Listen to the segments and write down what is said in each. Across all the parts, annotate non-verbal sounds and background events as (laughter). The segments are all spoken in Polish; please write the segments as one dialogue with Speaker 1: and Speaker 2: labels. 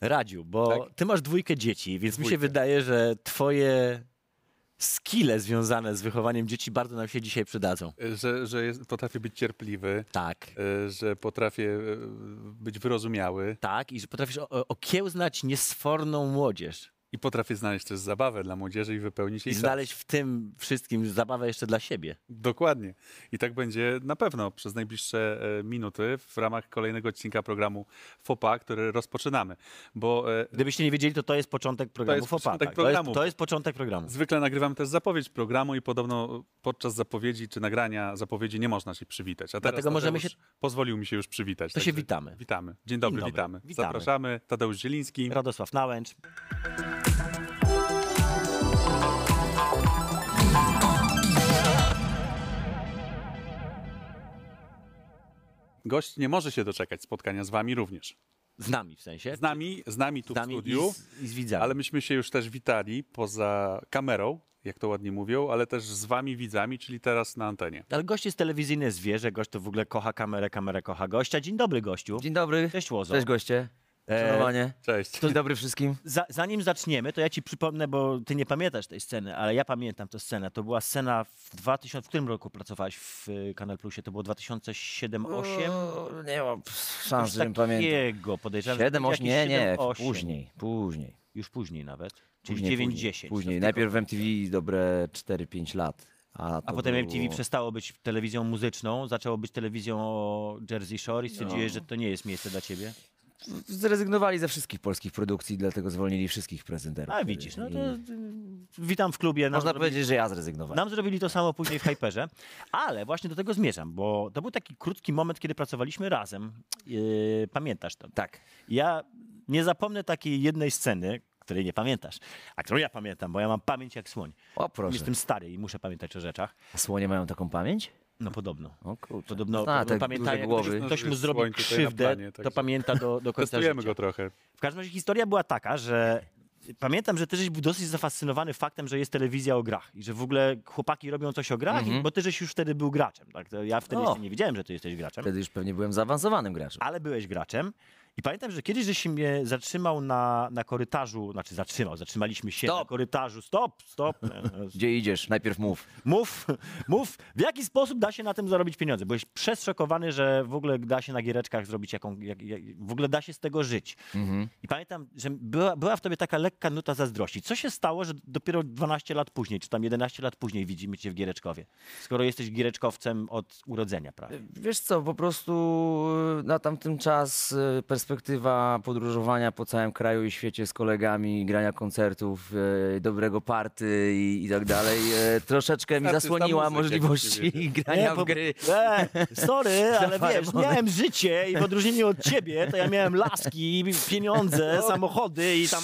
Speaker 1: Radziu, bo
Speaker 2: Tak.
Speaker 1: ty masz dwójkę dzieci, więc mi się
Speaker 2: Dwójkę.
Speaker 1: wydaje, że twoje skille związane z wychowaniem dzieci bardzo nam się dzisiaj przydadzą.
Speaker 2: Że, że jest, potrafię być cierpliwy,
Speaker 1: Tak.
Speaker 2: e, że potrafię e, być wyrozumiały
Speaker 1: Tak, i że potrafisz okiełznać niesforną młodzież.
Speaker 2: I potrafię znaleźć też zabawę dla młodzieży i wypełnić
Speaker 1: I
Speaker 2: jej czas.
Speaker 1: znaleźć w tym wszystkim zabawę jeszcze dla siebie.
Speaker 2: Dokładnie. I tak będzie na pewno przez najbliższe e, minuty w ramach kolejnego odcinka programu FOPA, który rozpoczynamy. Bo e,
Speaker 1: Gdybyście nie wiedzieli, to to jest początek programu
Speaker 2: jest
Speaker 1: FOPA.
Speaker 2: początek
Speaker 1: tak. To, jest,
Speaker 2: programu.
Speaker 1: to jest początek programu.
Speaker 2: zwykle nagrywamy też zapowiedź programu i podobno podczas zapowiedzi czy nagrania zapowiedzi nie można się przywitać. A
Speaker 1: Dlatego możemy się-
Speaker 2: pozwolił mi się już przywitać.
Speaker 1: To się witamy.
Speaker 2: Witamy. Dzień dobry,
Speaker 1: Dzień dobry.
Speaker 2: witamy.
Speaker 1: Witamy.
Speaker 2: Zapraszamy. Tadeusz Zieliński.
Speaker 1: Radosław Nałęcz.
Speaker 2: Gość nie może się doczekać spotkania z wami również.
Speaker 1: Z nami w sensie.
Speaker 2: Z nami, z nami tu
Speaker 1: Z nami
Speaker 2: w studiu.
Speaker 1: i z, i z widzami.
Speaker 2: Ale myśmy się już też witali poza kamerą, jak to ładnie mówią, ale też z wami widzami, czyli teraz na antenie.
Speaker 1: Ale gość jest telewizyjny zwierzę, gość to w ogóle kocha kamerę, kamerę kocha gościa. Dzień dobry gościu.
Speaker 3: Dzień dobry.
Speaker 1: Cześć Łozo.
Speaker 3: Cześć goście.
Speaker 1: E,
Speaker 3: Szanowanie.
Speaker 2: Cześć.
Speaker 3: Dzień dobry wszystkim.
Speaker 1: Za, zanim zaczniemy, to ja ci przypomnę, bo ty nie pamiętasz tej sceny, ale ja pamiętam tę scenę. To była scena w 2000, w którym roku pracowałeś w y, Kanal Plusie? To było 2007-2008?
Speaker 3: O, nie mam szans, żebym pamiętał.
Speaker 1: takiego podejrzewam. że
Speaker 3: 7,
Speaker 1: to
Speaker 3: 8,
Speaker 1: jakieś
Speaker 3: nie, nie,
Speaker 1: 7-8.
Speaker 3: później, później.
Speaker 1: Już później nawet. Czyli
Speaker 3: Później,
Speaker 1: 9-10.
Speaker 3: później, najpierw w MTV dobre 4-5 lat. A,
Speaker 1: A potem
Speaker 3: było...
Speaker 1: MTV przestało być telewizją muzyczną, zaczęło być telewizją o Jersey Shore i stwierdziłeś,
Speaker 3: No.
Speaker 1: że to nie jest miejsce dla ciebie.
Speaker 3: Zrezygnowali ze wszystkich polskich produkcji, dlatego zwolnili wszystkich prezenterów.
Speaker 1: A widzisz, no to y, witam w klubie. Nam
Speaker 3: Można
Speaker 1: zrobili-
Speaker 3: powiedzieć, że ja zrezygnowałem.
Speaker 1: Nam zrobili to samo później w Hyperze, ale właśnie do tego zmierzam, bo to był taki krótki moment, kiedy pracowaliśmy razem. Yy, pamiętasz to?
Speaker 3: Tak.
Speaker 1: Ja nie zapomnę takiej jednej sceny, której nie pamiętasz, a którą ja pamiętam, bo ja mam pamięć jak słoń.
Speaker 3: O proszę.
Speaker 1: Jestem stary i muszę pamiętać o rzeczach.
Speaker 3: A słonie mają taką pamięć?
Speaker 1: No podobno.
Speaker 3: O kurczę.
Speaker 1: Podobno,
Speaker 3: A,
Speaker 1: pamiętają,
Speaker 3: duże
Speaker 1: jak
Speaker 3: głowy.
Speaker 1: ktoś, ktoś mu
Speaker 2: Jest
Speaker 1: zrobi
Speaker 2: słoń tutaj na
Speaker 1: krzywdę,
Speaker 2: planie,
Speaker 1: to
Speaker 2: także-
Speaker 1: pamięta do, do końca
Speaker 2: Testujemy
Speaker 1: życia.
Speaker 2: go trochę.
Speaker 1: W każdym razie historia była taka, że pamiętam, że ty żeś był dosyć zafascynowany faktem, że jest telewizja o grach i że w ogóle chłopaki robią coś o grach, i, bo ty żeś już wtedy był graczem. Tak? To Ja wtedy
Speaker 3: O.
Speaker 1: jeszcze nie wiedziałem, że ty jesteś graczem,
Speaker 3: Wtedy już pewnie byłem zaawansowanym graczem.
Speaker 1: ale byłeś graczem. I pamiętam, że kiedyś żeś mnie zatrzymał na, na korytarzu, znaczy zatrzymał, zatrzymaliśmy się
Speaker 3: Stop.
Speaker 1: na korytarzu. Stop, stop. (laughs)
Speaker 3: Gdzie idziesz? Najpierw mów.
Speaker 1: Mów, mów, w jaki sposób da się na tym zarobić pieniądze? Byłeś przeszokowany, że w ogóle da się na giereczkach zrobić jaką, jak, jak, w ogóle da się z tego żyć. I pamiętam, że była, była w tobie taka lekka nuta zazdrości. Co się stało, że dopiero 12 lat później, czy tam 11 lat później widzimy cię w Giereczkowie? Skoro jesteś giereczkowcem od urodzenia prawie.
Speaker 3: Wiesz co, po prostu na tamten czas y, perspektywa podróżowania po całym kraju i świecie z kolegami, grania koncertów, y, dobrego party i, i tak dalej, y, troszeczkę mi
Speaker 2: Artysta
Speaker 3: zasłoniła możliwości grania w gry.
Speaker 1: E, sorry, (laughs) ale wiesz, miałem życie i w odróżnieniu od ciebie, to ja miałem laski, pieniądze, samochody i tam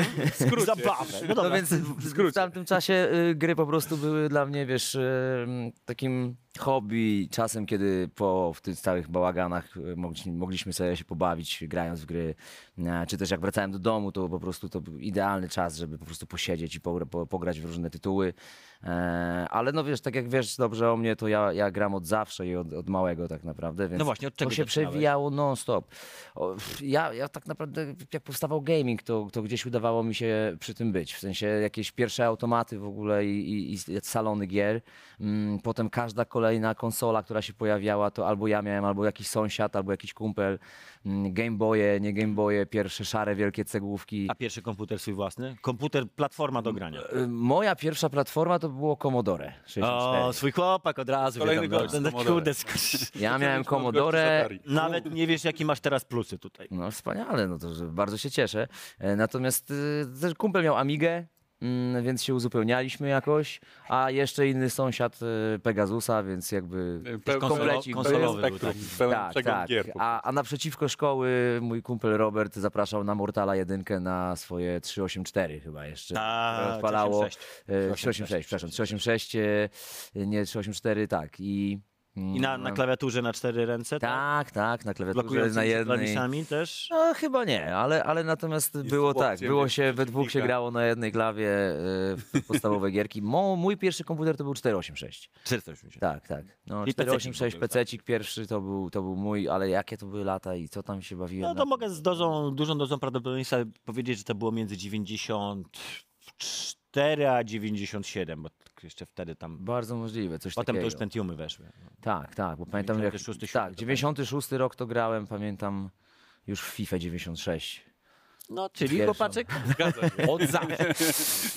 Speaker 1: (laughs) zabawę. No
Speaker 3: No
Speaker 1: dobra.
Speaker 3: więc w, w tamtym czasie y, gry po prostu były dla mnie, wiesz, y, takim hobby. Czasem, kiedy po w tych całych bałaganach mogli- mogliśmy sobie się pobawić grając w gry, e, czy też jak wracałem do domu, to po prostu to był idealny czas, żeby po prostu posiedzieć i pogra, po, pograć w różne tytuły. E, ale no wiesz, tak jak wiesz dobrze o mnie, to ja, ja gram od zawsze i od, od małego tak naprawdę, więc
Speaker 1: No właśnie, od czego
Speaker 3: to się
Speaker 1: zaczynałeś?
Speaker 3: przewijało non-stop. Ja, ja tak naprawdę, jak powstawał gaming, to, to gdzieś udawało mi się przy tym być. W sensie jakieś pierwsze automaty w ogóle i, i, i salony gier. Mm, Potem każda kolejna konsola, która się pojawiała, to albo ja miałem, albo jakiś sąsiad, albo jakiś kumpel. Mm, Game Boye, nie Game Boye, pierwsze szare wielkie cegłówki.
Speaker 1: A pierwszy komputer swój własny? Komputer, platforma do grania.
Speaker 3: Y, Moja pierwsza platforma to było Commodore 64.
Speaker 1: O, swój chłopak od razu.
Speaker 2: Kolejny
Speaker 1: wiadomo.
Speaker 2: gość z
Speaker 1: No,
Speaker 2: Commodore.
Speaker 1: kurde, sk- (laughs)
Speaker 3: Ja miałem Commodore. (laughs)
Speaker 1: Nawet nie wiesz, jakie masz teraz plusy tutaj.
Speaker 3: No wspaniale, no to że bardzo się cieszę. E, Natomiast y, też kumpel miał Amigę mm, więc się uzupełnialiśmy jakoś, a jeszcze inny sąsiad e, Pegasusa, więc jakby
Speaker 2: Pe-
Speaker 3: komplecik
Speaker 2: pełen
Speaker 1: konsolowy był
Speaker 2: spektrum,
Speaker 1: taki.
Speaker 2: pełen
Speaker 3: tak,
Speaker 2: przegląd
Speaker 3: tak.
Speaker 2: gier. po
Speaker 3: A, a naprzeciwko szkoły mój kumpel Robert zapraszał na Mortala 1 na swoje 384 chyba jeszcze.
Speaker 1: Tak,
Speaker 3: które odpalało.
Speaker 1: 386.
Speaker 3: e, 386, przepraszam, 386, e, nie 384, tak. I,
Speaker 1: I na, na klawiaturze na cztery ręce?
Speaker 3: Tak, tak, na klawiaturze
Speaker 1: Blokującymi
Speaker 3: na
Speaker 1: się
Speaker 3: jednej.
Speaker 1: klawiszami też?
Speaker 3: No chyba nie, ale, ale natomiast było tak, było się, we dwóch się
Speaker 2: przeciwnika.
Speaker 3: grało na jednej klawie e, w podstawowe gierki. Mo, mój pierwszy komputer to był 486.
Speaker 1: 480.
Speaker 3: Tak, tak. No,
Speaker 1: I pececik
Speaker 3: 486
Speaker 1: w ogóle,
Speaker 3: PC pierwszy to był, to był mój, ale jakie to były lata i co tam się bawiłem.
Speaker 1: No
Speaker 3: na
Speaker 1: to mogę z dozą, dużą dozą prawdopodobieństwa powiedzieć, że to było między 94 a 97, bo jeszcze wtedy tam...
Speaker 3: Bardzo możliwe, coś
Speaker 1: Potem to
Speaker 3: takiego.
Speaker 1: już Pentiumy weszły.
Speaker 3: Tak, tak, bo pamiętam jak...
Speaker 1: 96,
Speaker 3: Tak,
Speaker 1: to
Speaker 3: 96 rok to grałem, pamiętam już w FIFA 96.
Speaker 1: No, czyli
Speaker 3: Pierwszą.
Speaker 1: chłopaczek
Speaker 2: Zgadza się.
Speaker 1: od zawsze.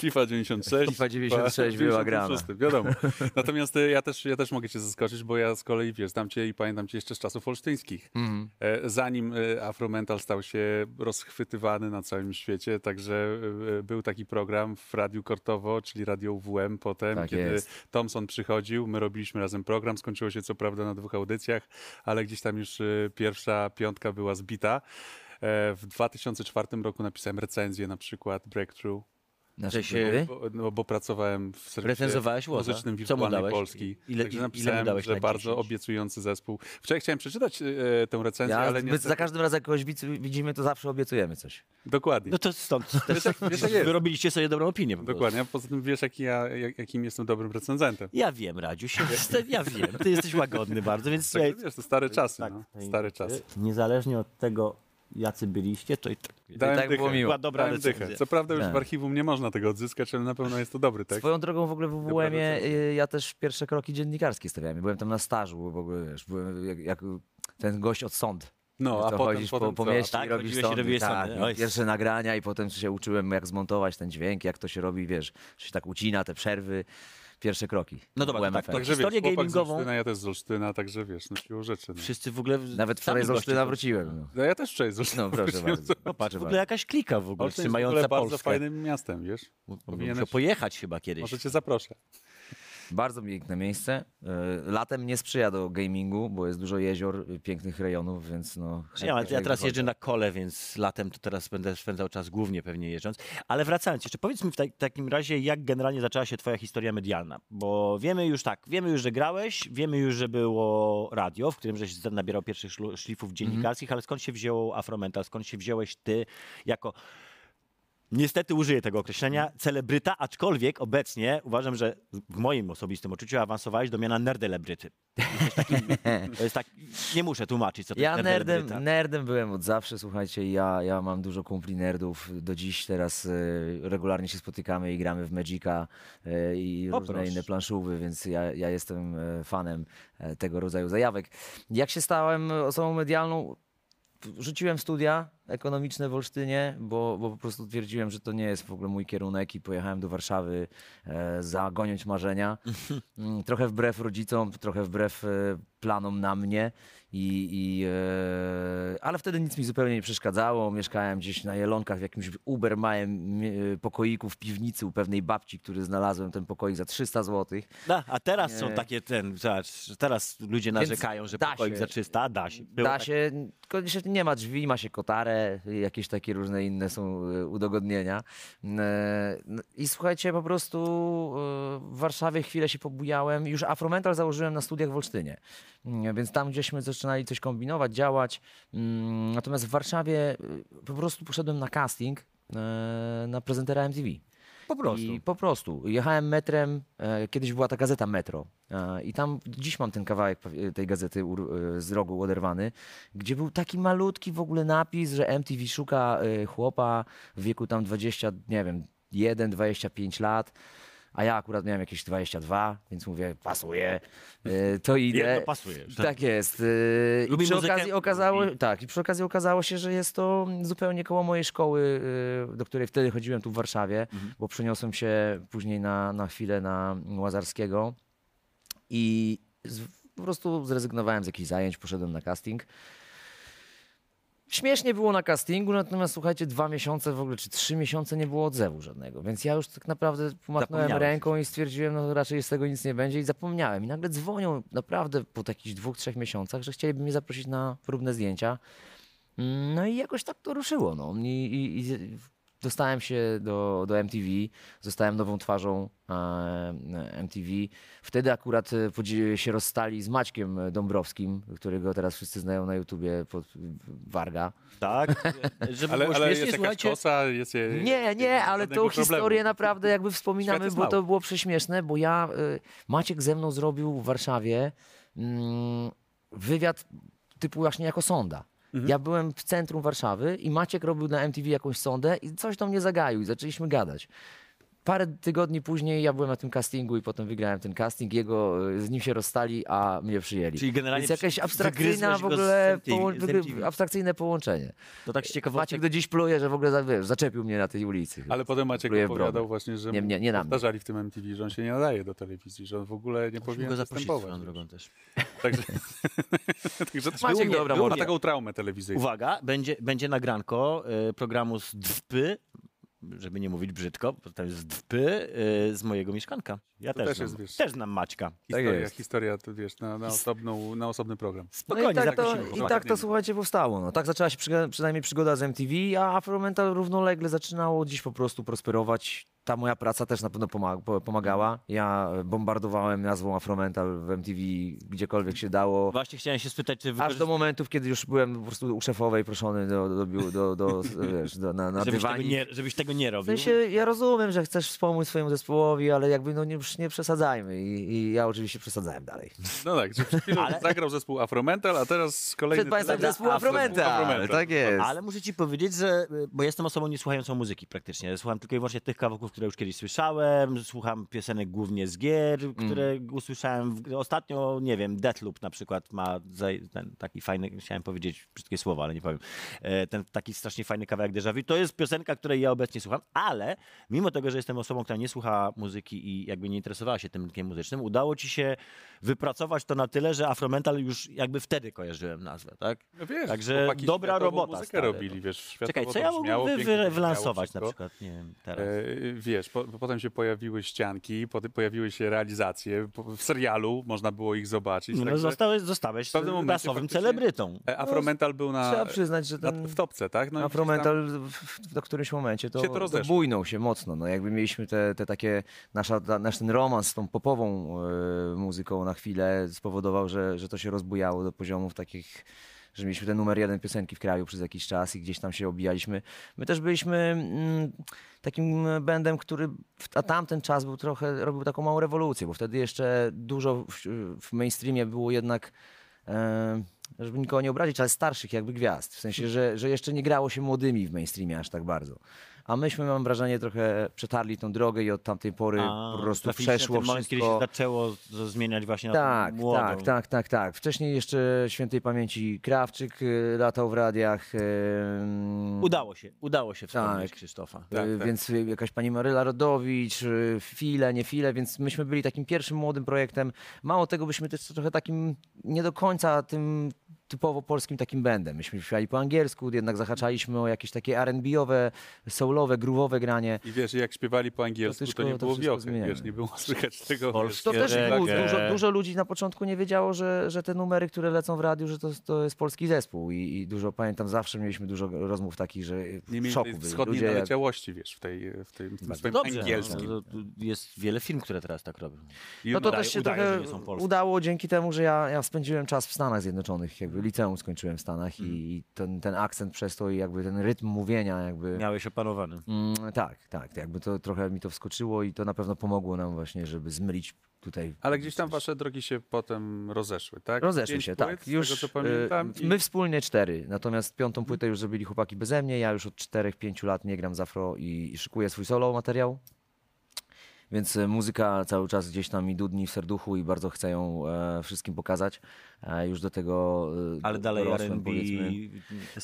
Speaker 2: FIFA 96.
Speaker 3: FIFA 96 była grana.
Speaker 2: 96, Wiadomo. Natomiast e, ja też, ja też mogę cię zaskoczyć, bo ja z kolei, wiesz, znam cię i pamiętam cię jeszcze z czasów olsztyńskich. E, Zanim e, Afromental stał się rozchwytywany na całym świecie, także był taki program w Radiu Kortowo, czyli Radio WM potem,
Speaker 3: Tak
Speaker 2: kiedy
Speaker 3: jest.
Speaker 2: Thompson przychodził, my robiliśmy razem program, skończyło się co prawda na dwóch audycjach, ale gdzieś tam już pierwsza piątka była zbita. W 2004 roku napisałem recenzję na przykład Breakthrough.
Speaker 3: Nasze
Speaker 1: się-
Speaker 3: gry.
Speaker 2: Bo, no, bo pracowałem w serwisie
Speaker 1: Recenzowałeś Łoza?
Speaker 2: muzycznym Wirtualnej? Polski.
Speaker 1: Ile-
Speaker 2: Także
Speaker 1: ile
Speaker 2: napisałem,
Speaker 1: dałeś
Speaker 2: że
Speaker 1: na
Speaker 2: bardzo
Speaker 1: 10?
Speaker 2: obiecujący zespół. Wczoraj chciałem przeczytać e, tę recenzję,
Speaker 3: Ja,
Speaker 2: ale
Speaker 3: my
Speaker 2: niestety...
Speaker 3: za każdym razem jak kogoś widz- widzimy, to zawsze obiecujemy coś.
Speaker 2: Dokładnie.
Speaker 1: No to stąd (laughs)
Speaker 2: Wiesz, jak, wiesz,
Speaker 1: wyrobiliście sobie dobrą opinię.
Speaker 2: Dokładnie, a poza tym wiesz, jaki ja, jak, jakim jestem dobrym recenzentem.
Speaker 1: Ja wiem, Radziu, się, ja wiem. Ty jesteś łagodny bardzo, więc
Speaker 2: Także,
Speaker 1: słuchaj,
Speaker 2: wiesz, to stare czasy,
Speaker 1: tak,
Speaker 2: no. Stare czasy.
Speaker 1: niezależnie od tego, jacy byliście, to i tak,
Speaker 2: Dałem
Speaker 3: tak było
Speaker 2: dychę.
Speaker 3: miło.
Speaker 1: była dobra
Speaker 2: Dałem dychę. Co prawda już
Speaker 3: Tak.
Speaker 2: w archiwum nie można tego odzyskać, ale na pewno jest to dobry tekst.
Speaker 3: Swoją drogą w ogóle w WWM-ie y, ja też pierwsze kroki dziennikarskie stawiałem. Byłem tam na stażu, w ogóle wiesz, byłem jak, jak ten gość od sąd.
Speaker 2: No,
Speaker 3: Wiesz,
Speaker 2: a potem,
Speaker 3: chodzisz
Speaker 2: potem
Speaker 3: po, po mieście
Speaker 1: Tak,
Speaker 3: i robisz
Speaker 1: i
Speaker 3: sądy. tak, i pierwsze nagrania i potem się uczyłem jak zmontować ten dźwięk, jak to się robi, wiesz, że się tak ucina, te przerwy. Pierwsze kroki.
Speaker 1: No dobra, tak, to
Speaker 2: Także
Speaker 1: historię
Speaker 2: wiesz, z
Speaker 1: gamingową-
Speaker 2: Olsztyna, ja też z Olsztyna, także wiesz, no siłą rzeczy. No.
Speaker 1: Wszyscy w ogóle...
Speaker 3: Nawet wczoraj z Olsztyna wróciłem. No,
Speaker 2: No ja też wczoraj z Olsztyna.
Speaker 3: no proszę bardzo.
Speaker 1: Popatrz, w ogóle jakaś klika w ogóle
Speaker 2: Olsztyn jest w ogóle
Speaker 1: trzymająca
Speaker 2: bardzo
Speaker 1: Polskę.
Speaker 2: fajnym miastem, wiesz?
Speaker 1: Muszę
Speaker 2: Powinieneś-
Speaker 1: pojechać chyba kiedyś.
Speaker 2: Może cię zaproszę.
Speaker 3: Bardzo piękne miejsce. Y, Latem nie sprzyja do gamingu, bo jest dużo jezior, y, pięknych rejonów, więc no...
Speaker 1: Ja, ja
Speaker 3: chętnie
Speaker 1: teraz jeżdżę na kole, więc latem to teraz będę spędzał czas głównie pewnie jeżdżąc. Ale wracając jeszcze, powiedz mi w ta- takim razie, jak generalnie zaczęła się twoja historia medialna? Bo wiemy już tak, wiemy już, że grałeś, wiemy już, że było radio, w którym żeś nabierał pierwszych szlifów dziennikarskich, ale skąd się wziął Afromental, skąd się wziąłeś ty jako... Niestety użyję tego określenia, celebryta, aczkolwiek obecnie uważam, że w moim osobistym odczuciu awansowałeś do miana nerdelebryty. Takim- (laughs) To jest tak, nie muszę tłumaczyć, co to
Speaker 3: Ja
Speaker 1: jest
Speaker 3: nerdem, nerdem byłem od zawsze, słuchajcie, ja, ja mam dużo kumpli nerdów. Do dziś teraz y, regularnie się spotykamy i gramy w Magica y, i
Speaker 1: O,
Speaker 3: różne
Speaker 1: proszę.
Speaker 3: inne planszówy, więc ja, ja jestem y, fanem tego rodzaju zajawek. Jak się stałem osobą medialną, rzuciłem studia ekonomiczne w Olsztynie, bo, bo po prostu twierdziłem, że to nie jest w ogóle mój kierunek i pojechałem do Warszawy e, zagonić marzenia. (laughs) Mm, trochę wbrew rodzicom, trochę wbrew e, planom na mnie. I, i, e, ale wtedy nic mi zupełnie nie przeszkadzało. Mieszkałem gdzieś na Jelonkach w jakimś uber małym mie- pokoiku w piwnicy u pewnej babci, który znalazłem ten pokoik za 300 zł.
Speaker 1: Da, a teraz są takie ten, zobacz, teraz ludzie narzekają, że pokoik
Speaker 3: się.
Speaker 1: za 300, da się. Było
Speaker 3: Da
Speaker 1: tak.
Speaker 3: się, nie ma drzwi, ma się kotarę, jakieś takie różne inne są e, udogodnienia. E, no I słuchajcie, po prostu e, w Warszawie chwilę się pobujałem. Już Afromental założyłem na studiach w Olsztynie, Mm, więc tam gdzieśmy zaczynali coś kombinować, działać. Mm, Natomiast w Warszawie e, po prostu poszedłem na casting e, na prezentera MTV.
Speaker 1: Po prostu.
Speaker 3: I po prostu. Jechałem metrem, e, kiedyś była ta gazeta Metro e, i tam dziś mam ten kawałek tej gazety e, z rogu oderwany, gdzie był taki malutki w ogóle napis, że MTV szuka chłopa w wieku tam 20, nie wiem, 1, 25 lat. A ja akurat miałem jakieś 22, więc mówię, pasuje, e, to idę.
Speaker 1: Jedno pasuje.
Speaker 3: Tak jest. e, I
Speaker 1: Lubi
Speaker 3: przy
Speaker 1: muzykę?
Speaker 3: okazji okazało,
Speaker 1: Lubi.
Speaker 3: tak, i przy okazji okazało się, że jest to zupełnie koło mojej szkoły, y, do której wtedy chodziłem tu w Warszawie, bo przeniosłem się później na, na chwilę na Łazarskiego i z, po prostu zrezygnowałem z jakichś zajęć, poszedłem na casting. Śmiesznie było na castingu, natomiast słuchajcie, dwa miesiące w ogóle, czy trzy miesiące nie było odzewu żadnego, więc ja już tak naprawdę pomachnąłem ręką i stwierdziłem, no raczej z tego nic nie będzie i zapomniałem. I nagle dzwonią naprawdę po takich dwóch, trzech miesiącach, że chcieliby mnie zaprosić na próbne zdjęcia. Mm, No i jakoś tak to ruszyło, no. I, i, i dostałem się do, do MTV, zostałem nową twarzą e, MTV. Wtedy akurat e, się rozstali z Maćkiem Dąbrowskim, którego teraz wszyscy znają na YouTubie pod Warga.
Speaker 1: Tak, (laughs) żeby
Speaker 2: Ale, ale jest jakaś kosa, jest je,
Speaker 3: Nie, nie, ale tą
Speaker 2: problemu.
Speaker 3: historię naprawdę jakby wspominamy, bo to było prześmieszne, bo ja, y, Maciek ze mną zrobił w Warszawie mm, wywiad typu właśnie jako sonda.
Speaker 2: Mhm.
Speaker 3: Ja byłem w centrum Warszawy i Maciek robił na MTV jakąś sondę i coś do mnie zagaił i zaczęliśmy gadać. Parę tygodni później ja byłem na tym castingu i potem wygrałem ten casting. Jego, z nim się rozstali, a mnie przyjęli.
Speaker 1: Czyli generalnie
Speaker 3: Więc jakaś abstrakcyjna w
Speaker 1: go z
Speaker 3: ogóle poło- abstrakcyjne połączenie.
Speaker 1: To tak z ciekawostek.
Speaker 3: Maciek do dziś pluje, że w ogóle wiesz, zaczepił mnie na tej ulicy.
Speaker 2: Ale potem Maciek
Speaker 3: Pluje w
Speaker 2: opowiadał właśnie, że
Speaker 3: Nie, nie, nie
Speaker 2: powtarzali w tym MTV, że on się nie nadaje do telewizji, że on w ogóle nie
Speaker 1: Musimy
Speaker 2: powinien
Speaker 1: go
Speaker 2: występować.
Speaker 1: swoją drogą też.
Speaker 2: Także, (laughs) także to
Speaker 3: Maciek
Speaker 2: był,
Speaker 3: dobra
Speaker 2: był, ma taką traumę telewizyjną.
Speaker 1: Uwaga, będzie, będzie nagranko y, programu z DWP, żeby nie mówić brzydko, bo tam jest z DWP, y, z mojego mieszkanka. Ja
Speaker 2: To
Speaker 1: też,
Speaker 2: też
Speaker 1: znam,
Speaker 2: jest, wiesz-
Speaker 1: też znam Maćka.
Speaker 2: Historia,
Speaker 3: jest.
Speaker 2: historia to wiesz, na, na, osobną, na osobny program.
Speaker 1: Spokojnie,
Speaker 3: no i tak, to. I tak to słuchajcie powstało. No. Tak zaczęła się przyga- przynajmniej przygoda z MTV, a Afromental równolegle zaczynało dziś po prostu prosperować. Ta moja praca też na pewno pomag- po- pomagała. Ja bombardowałem nazwą Afromental w MTV gdziekolwiek się dało.
Speaker 1: Właśnie chciałem się spytać, czy
Speaker 3: Aż do momentów, kiedy już byłem po prostu u szefowej proszony do, do, do, do, do, wiesz, do, na, na
Speaker 1: żebyś, tego
Speaker 3: dywanik.
Speaker 1: nie, żebyś tego nie
Speaker 3: W
Speaker 1: robił.
Speaker 3: sensie, ja rozumiem, że chcesz wspomóc swojemu zespołowi, ale jakby no nie, już nie przesadzajmy. I, I ja oczywiście przesadzałem dalej.
Speaker 2: No tak, że przed chwilą
Speaker 1: Ale-
Speaker 2: zagrał zespół Afromental, a teraz kolejny...
Speaker 3: Przed państwem zespół Afromental.
Speaker 2: Afromental.
Speaker 3: Tak jest.
Speaker 1: Ale muszę ci powiedzieć, że, y, bo jestem osobą niesłuchającą muzyki praktycznie. Słucham tylko i wyłącznie tych kawałków, które już kiedyś słyszałem. Słucham piosenek głównie z gier, które usłyszałem. W... Ostatnio, nie wiem, Deathloop na przykład ma ten taki fajny, chciałem powiedzieć wszystkie słowa, ale nie powiem. E, Ten taki strasznie fajny kawałek Déjà Vu. To jest piosenka, której ja obecnie słucham, ale mimo tego, że jestem osobą, która nie słucha muzyki i jakby nie interesowała się tym rynkiem muzycznym, udało ci się wypracować to na tyle, że Afromental już jakby wtedy kojarzyłem nazwę, tak?
Speaker 2: No wiesz,
Speaker 1: Także dobra robota,
Speaker 2: muzykę
Speaker 1: stary,
Speaker 2: robili,
Speaker 1: no.
Speaker 2: wiesz,
Speaker 1: Czekaj, co ja mógłbym wy, wylansować na przykład, nie wiem, teraz.
Speaker 2: E, wiesz, po, potem się pojawiły ścianki, potem pojawiły się realizacje. Po, w serialu można było ich zobaczyć.
Speaker 1: No,
Speaker 2: także,
Speaker 1: zostałeś, zostałeś
Speaker 2: w pewnym momencie
Speaker 1: rasowym celebrytą.
Speaker 2: e, Afromental był na,
Speaker 3: Trzeba przyznać, że
Speaker 2: na,
Speaker 3: ten
Speaker 2: w topce, tak? No
Speaker 3: Afromental w, w, do którymś momencie to,
Speaker 2: Się to rozeszło.
Speaker 3: bujnął się mocno. No, jakby mieliśmy te, te takie, nasza, ta, nasz ten romans z tą popową e, muzyką na chwilę spowodował, że, że to się rozbujało do poziomów takich, że mieliśmy ten numer jeden piosenki w kraju przez jakiś czas i gdzieś tam się obijaliśmy. My też byliśmy mm, takim bandem, który w, a tamten czas był trochę, robił taką małą rewolucję, bo wtedy jeszcze dużo w, w mainstreamie było jednak e, żeby nikogo nie obrazić, ale starszych jakby gwiazd. W sensie, że, że jeszcze nie grało się młodymi w mainstreamie aż tak bardzo. A myśmy, mam wrażenie, trochę przetarli tą drogę i od tamtej pory
Speaker 1: A,
Speaker 3: po prostu
Speaker 1: trafiliście na
Speaker 3: przeszło
Speaker 1: ten moment, kiedy się
Speaker 3: wszystko.
Speaker 1: zaczęło z- zmieniać właśnie na
Speaker 3: Tak,
Speaker 1: tą młodą.
Speaker 3: tak, tak, tak, tak. Wcześniej jeszcze świętej pamięci Krawczyk y, latał w radiach.
Speaker 1: Udało się, udało się wspomnieć
Speaker 3: Tak.
Speaker 1: Krzysztofa.
Speaker 3: Y,
Speaker 2: Tak, tak.
Speaker 3: Więc y, jakaś pani Maryla Rodowicz, y, File, nie File, więc myśmy byli takim pierwszym młodym projektem. Mało tego, byśmy też trochę takim nie do końca tym typowo polskim takim bandem. Myśmy śpiewali po angielsku, jednak zahaczaliśmy o jakieś takie R&B-owe, soulowe, groove'owe granie.
Speaker 2: I wiesz, jak śpiewali po angielsku, to,
Speaker 3: wszystko-
Speaker 2: nie
Speaker 3: to
Speaker 2: było
Speaker 3: zmieniamy.
Speaker 2: wiesz, nie było słychać tego.
Speaker 1: Polskie
Speaker 3: To też było, dużo, dużo ludzi na początku nie wiedziało, że, że te numery, które lecą w radiu, że to, to jest polski zespół I, i dużo, pamiętam, zawsze mieliśmy dużo rozmów takich, że w szoku byli
Speaker 2: wschodniej
Speaker 3: ludzie. jak-
Speaker 2: naleciałości, wiesz, w, tej, w tym, w tym swoim
Speaker 1: Dobrze,
Speaker 2: angielskim.
Speaker 1: no, to- to jest wiele firm, które teraz tak robią.
Speaker 3: No to
Speaker 1: udaje-
Speaker 3: też się
Speaker 1: udaje,
Speaker 3: udało dzięki temu, że ja, ja spędziłem czas w Stanach Zjednoczonych, jakby liceum skończyłem w Stanach
Speaker 1: Mm.
Speaker 3: i, i ten, ten akcent przez to i jakby ten rytm mówienia jakby...
Speaker 1: Miałeś opanowany.
Speaker 3: Mm, tak, tak, jakby to trochę mi to wskoczyło i to na pewno pomogło nam właśnie, żeby zmylić tutaj...
Speaker 2: Ale gdzieś tam wasze drogi się potem rozeszły, tak?
Speaker 3: Rozeszły
Speaker 2: Pięć
Speaker 3: się,
Speaker 2: płyt,
Speaker 3: tak. Już
Speaker 2: tego, co pamiętam.
Speaker 3: y,
Speaker 2: i-
Speaker 3: My wspólnie cztery, natomiast piątą płytę już zrobili chłopaki beze mnie. Ja już od czterech, pięciu lat nie gram z afro i, i szykuję swój solo materiał. Więc y, muzyka cały czas gdzieś tam mi dudni w serduchu i bardzo chcę ją e, wszystkim pokazać. E, już do tego e,
Speaker 1: Ale dalej
Speaker 3: dorosłem,
Speaker 1: R&B...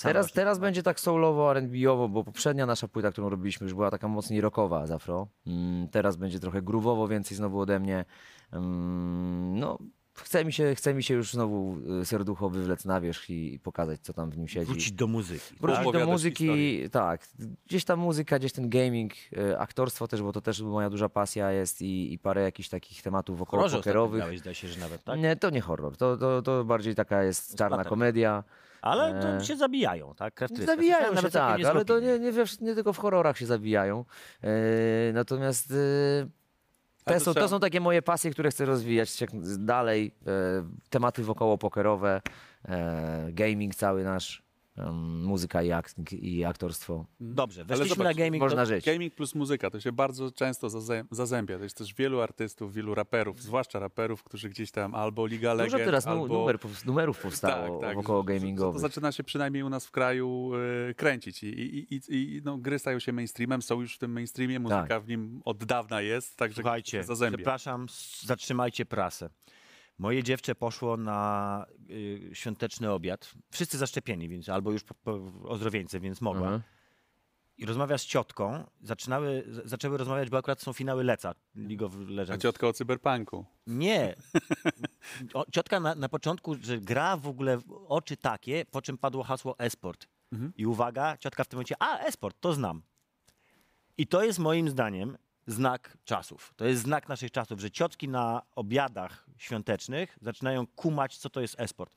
Speaker 3: Teraz, teraz będzie tak soulowo, R&B-owo, bo poprzednia nasza płyta, którą robiliśmy, już była taka mocniej rockowa z afro. Mm, teraz będzie trochę groove'owo więcej znowu ode mnie. Mm, no, chce mi się, chce mi się już znowu y, serducho wywlec na wierzch i, i pokazać, co tam w nim siedzi.
Speaker 1: Wrócić do muzyki.
Speaker 3: Wrócić do
Speaker 2: Opowiadać
Speaker 3: muzyki,
Speaker 2: historię.
Speaker 3: tak. Gdzieś tam muzyka, gdzieś ten gaming, y, aktorstwo też, bo to też moja duża pasja jest i, i parę jakichś takich tematów około
Speaker 1: Horrorze
Speaker 3: pokerowych.
Speaker 1: zdaje się, że nawet, tak?
Speaker 3: Nie, to nie horror, to, to, to bardziej taka jest czarna komedia.
Speaker 1: Ale to
Speaker 3: Eee.
Speaker 1: się zabijają, tak? Krew tryska.
Speaker 3: Zabijają się,
Speaker 1: nawet
Speaker 3: tak, ale to nie, nie, nie tylko w horrorach się zabijają. E, natomiast e,
Speaker 2: to
Speaker 3: są, to są takie moje pasje, które chcę rozwijać jak dalej. E, tematy wokoło pokerowe, e, gaming cały nasz, muzyka i, ak- i aktorstwo.
Speaker 1: Dobrze,
Speaker 2: Ale
Speaker 1: weszliśmy
Speaker 2: zobacz,
Speaker 1: na gaming.
Speaker 3: Można
Speaker 1: to...
Speaker 3: żyć.
Speaker 2: Gaming plus muzyka to się bardzo często zazębia. To jest też wielu artystów, wielu raperów, zwłaszcza raperów, którzy gdzieś tam albo Liga Legend,
Speaker 3: Dużo teraz
Speaker 2: albo...
Speaker 3: numer, numerów powstało wokoło
Speaker 2: że- że To
Speaker 3: gamingowych.
Speaker 2: zaczyna się przynajmniej u nas w kraju e, kręcić i, i, i, i no, gry stają się mainstreamem, są już w tym mainstreamie, muzyka
Speaker 3: Tak.
Speaker 2: w nim od dawna jest, także
Speaker 1: Słuchajcie,
Speaker 2: zazębia.
Speaker 1: przepraszam, zatrzymajcie prasę. Moje dziewczę poszło na y, świąteczny obiad. Wszyscy zaszczepieni, więc albo już po, po ozdrowieńce, więc mogła.
Speaker 3: Mhm.
Speaker 1: I rozmawia z ciotką. Zaczynały, z- zaczęły rozmawiać, bo akurat są finały Leca, League of
Speaker 2: A ciotka o cyberpunku.
Speaker 1: Nie. (laughs) O, ciotka na, na początku, że gra w ogóle w oczy takie, po czym padło hasło esport.
Speaker 2: Mhm.
Speaker 1: I uwaga, ciotka w tym momencie, a esport, to znam. I to jest moim zdaniem znak czasów. To jest znak naszych czasów, że ciotki na obiadach świątecznych zaczynają kumać, co to jest esport.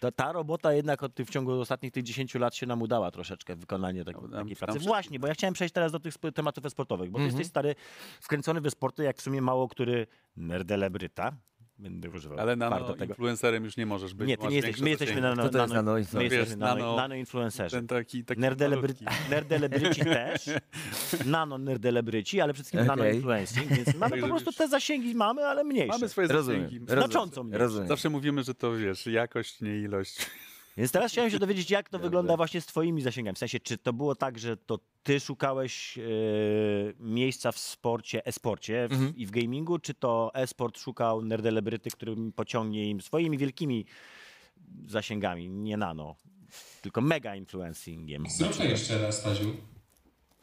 Speaker 1: Ta, ta robota jednak od w ciągu ostatnich tych 10 lat się nam udała troszeczkę, wykonanie tak,
Speaker 2: Tam-
Speaker 1: takiej pracy. Właśnie, bo ja chciałem przejść teraz do tych tematów esportowych, bo ty jesteś stary, wkręcony we sporty, jak w sumie mało który nerdelebryta. Będę używał
Speaker 2: Ale nano influencerem już nie możesz być.
Speaker 1: Nie, ty nie jesteś, my jesteśmy
Speaker 2: zasięgi.
Speaker 1: nano,
Speaker 3: jest
Speaker 1: nano,
Speaker 3: nano-
Speaker 1: my jesteśmy nano,
Speaker 2: nano-
Speaker 1: nanoinfluencerzy.
Speaker 2: Ten taki, taki
Speaker 1: Nerdelebry, (laughs) nerdelebryci też, nano nerdelebryci, ale przede wszystkim
Speaker 3: Okej.
Speaker 1: nano influencing, więc mamy
Speaker 2: Także
Speaker 1: po prostu te zasięgi mamy, ale mniejsze.
Speaker 2: Mamy swoje
Speaker 3: Rozumiem.
Speaker 2: zasięgi.
Speaker 3: rozumiem,
Speaker 1: Znacząco mniejsze.
Speaker 3: Rozumiem.
Speaker 2: Zawsze mówimy, że to wiesz, jakość, nie ilość.
Speaker 1: Więc teraz chciałem się dowiedzieć, jak to wygląda właśnie z twoimi zasięgami. W sensie, czy to było tak, że to ty szukałeś e, miejsca w sporcie, e-sporcie w,
Speaker 3: Mhm.
Speaker 1: i w gamingu, czy to e-sport szukał nerdelebryty, którym pociągnie im swoimi wielkimi zasięgami, nie nano, tylko mega influencingiem.
Speaker 4: Zrób to jeszcze raz, Taziu.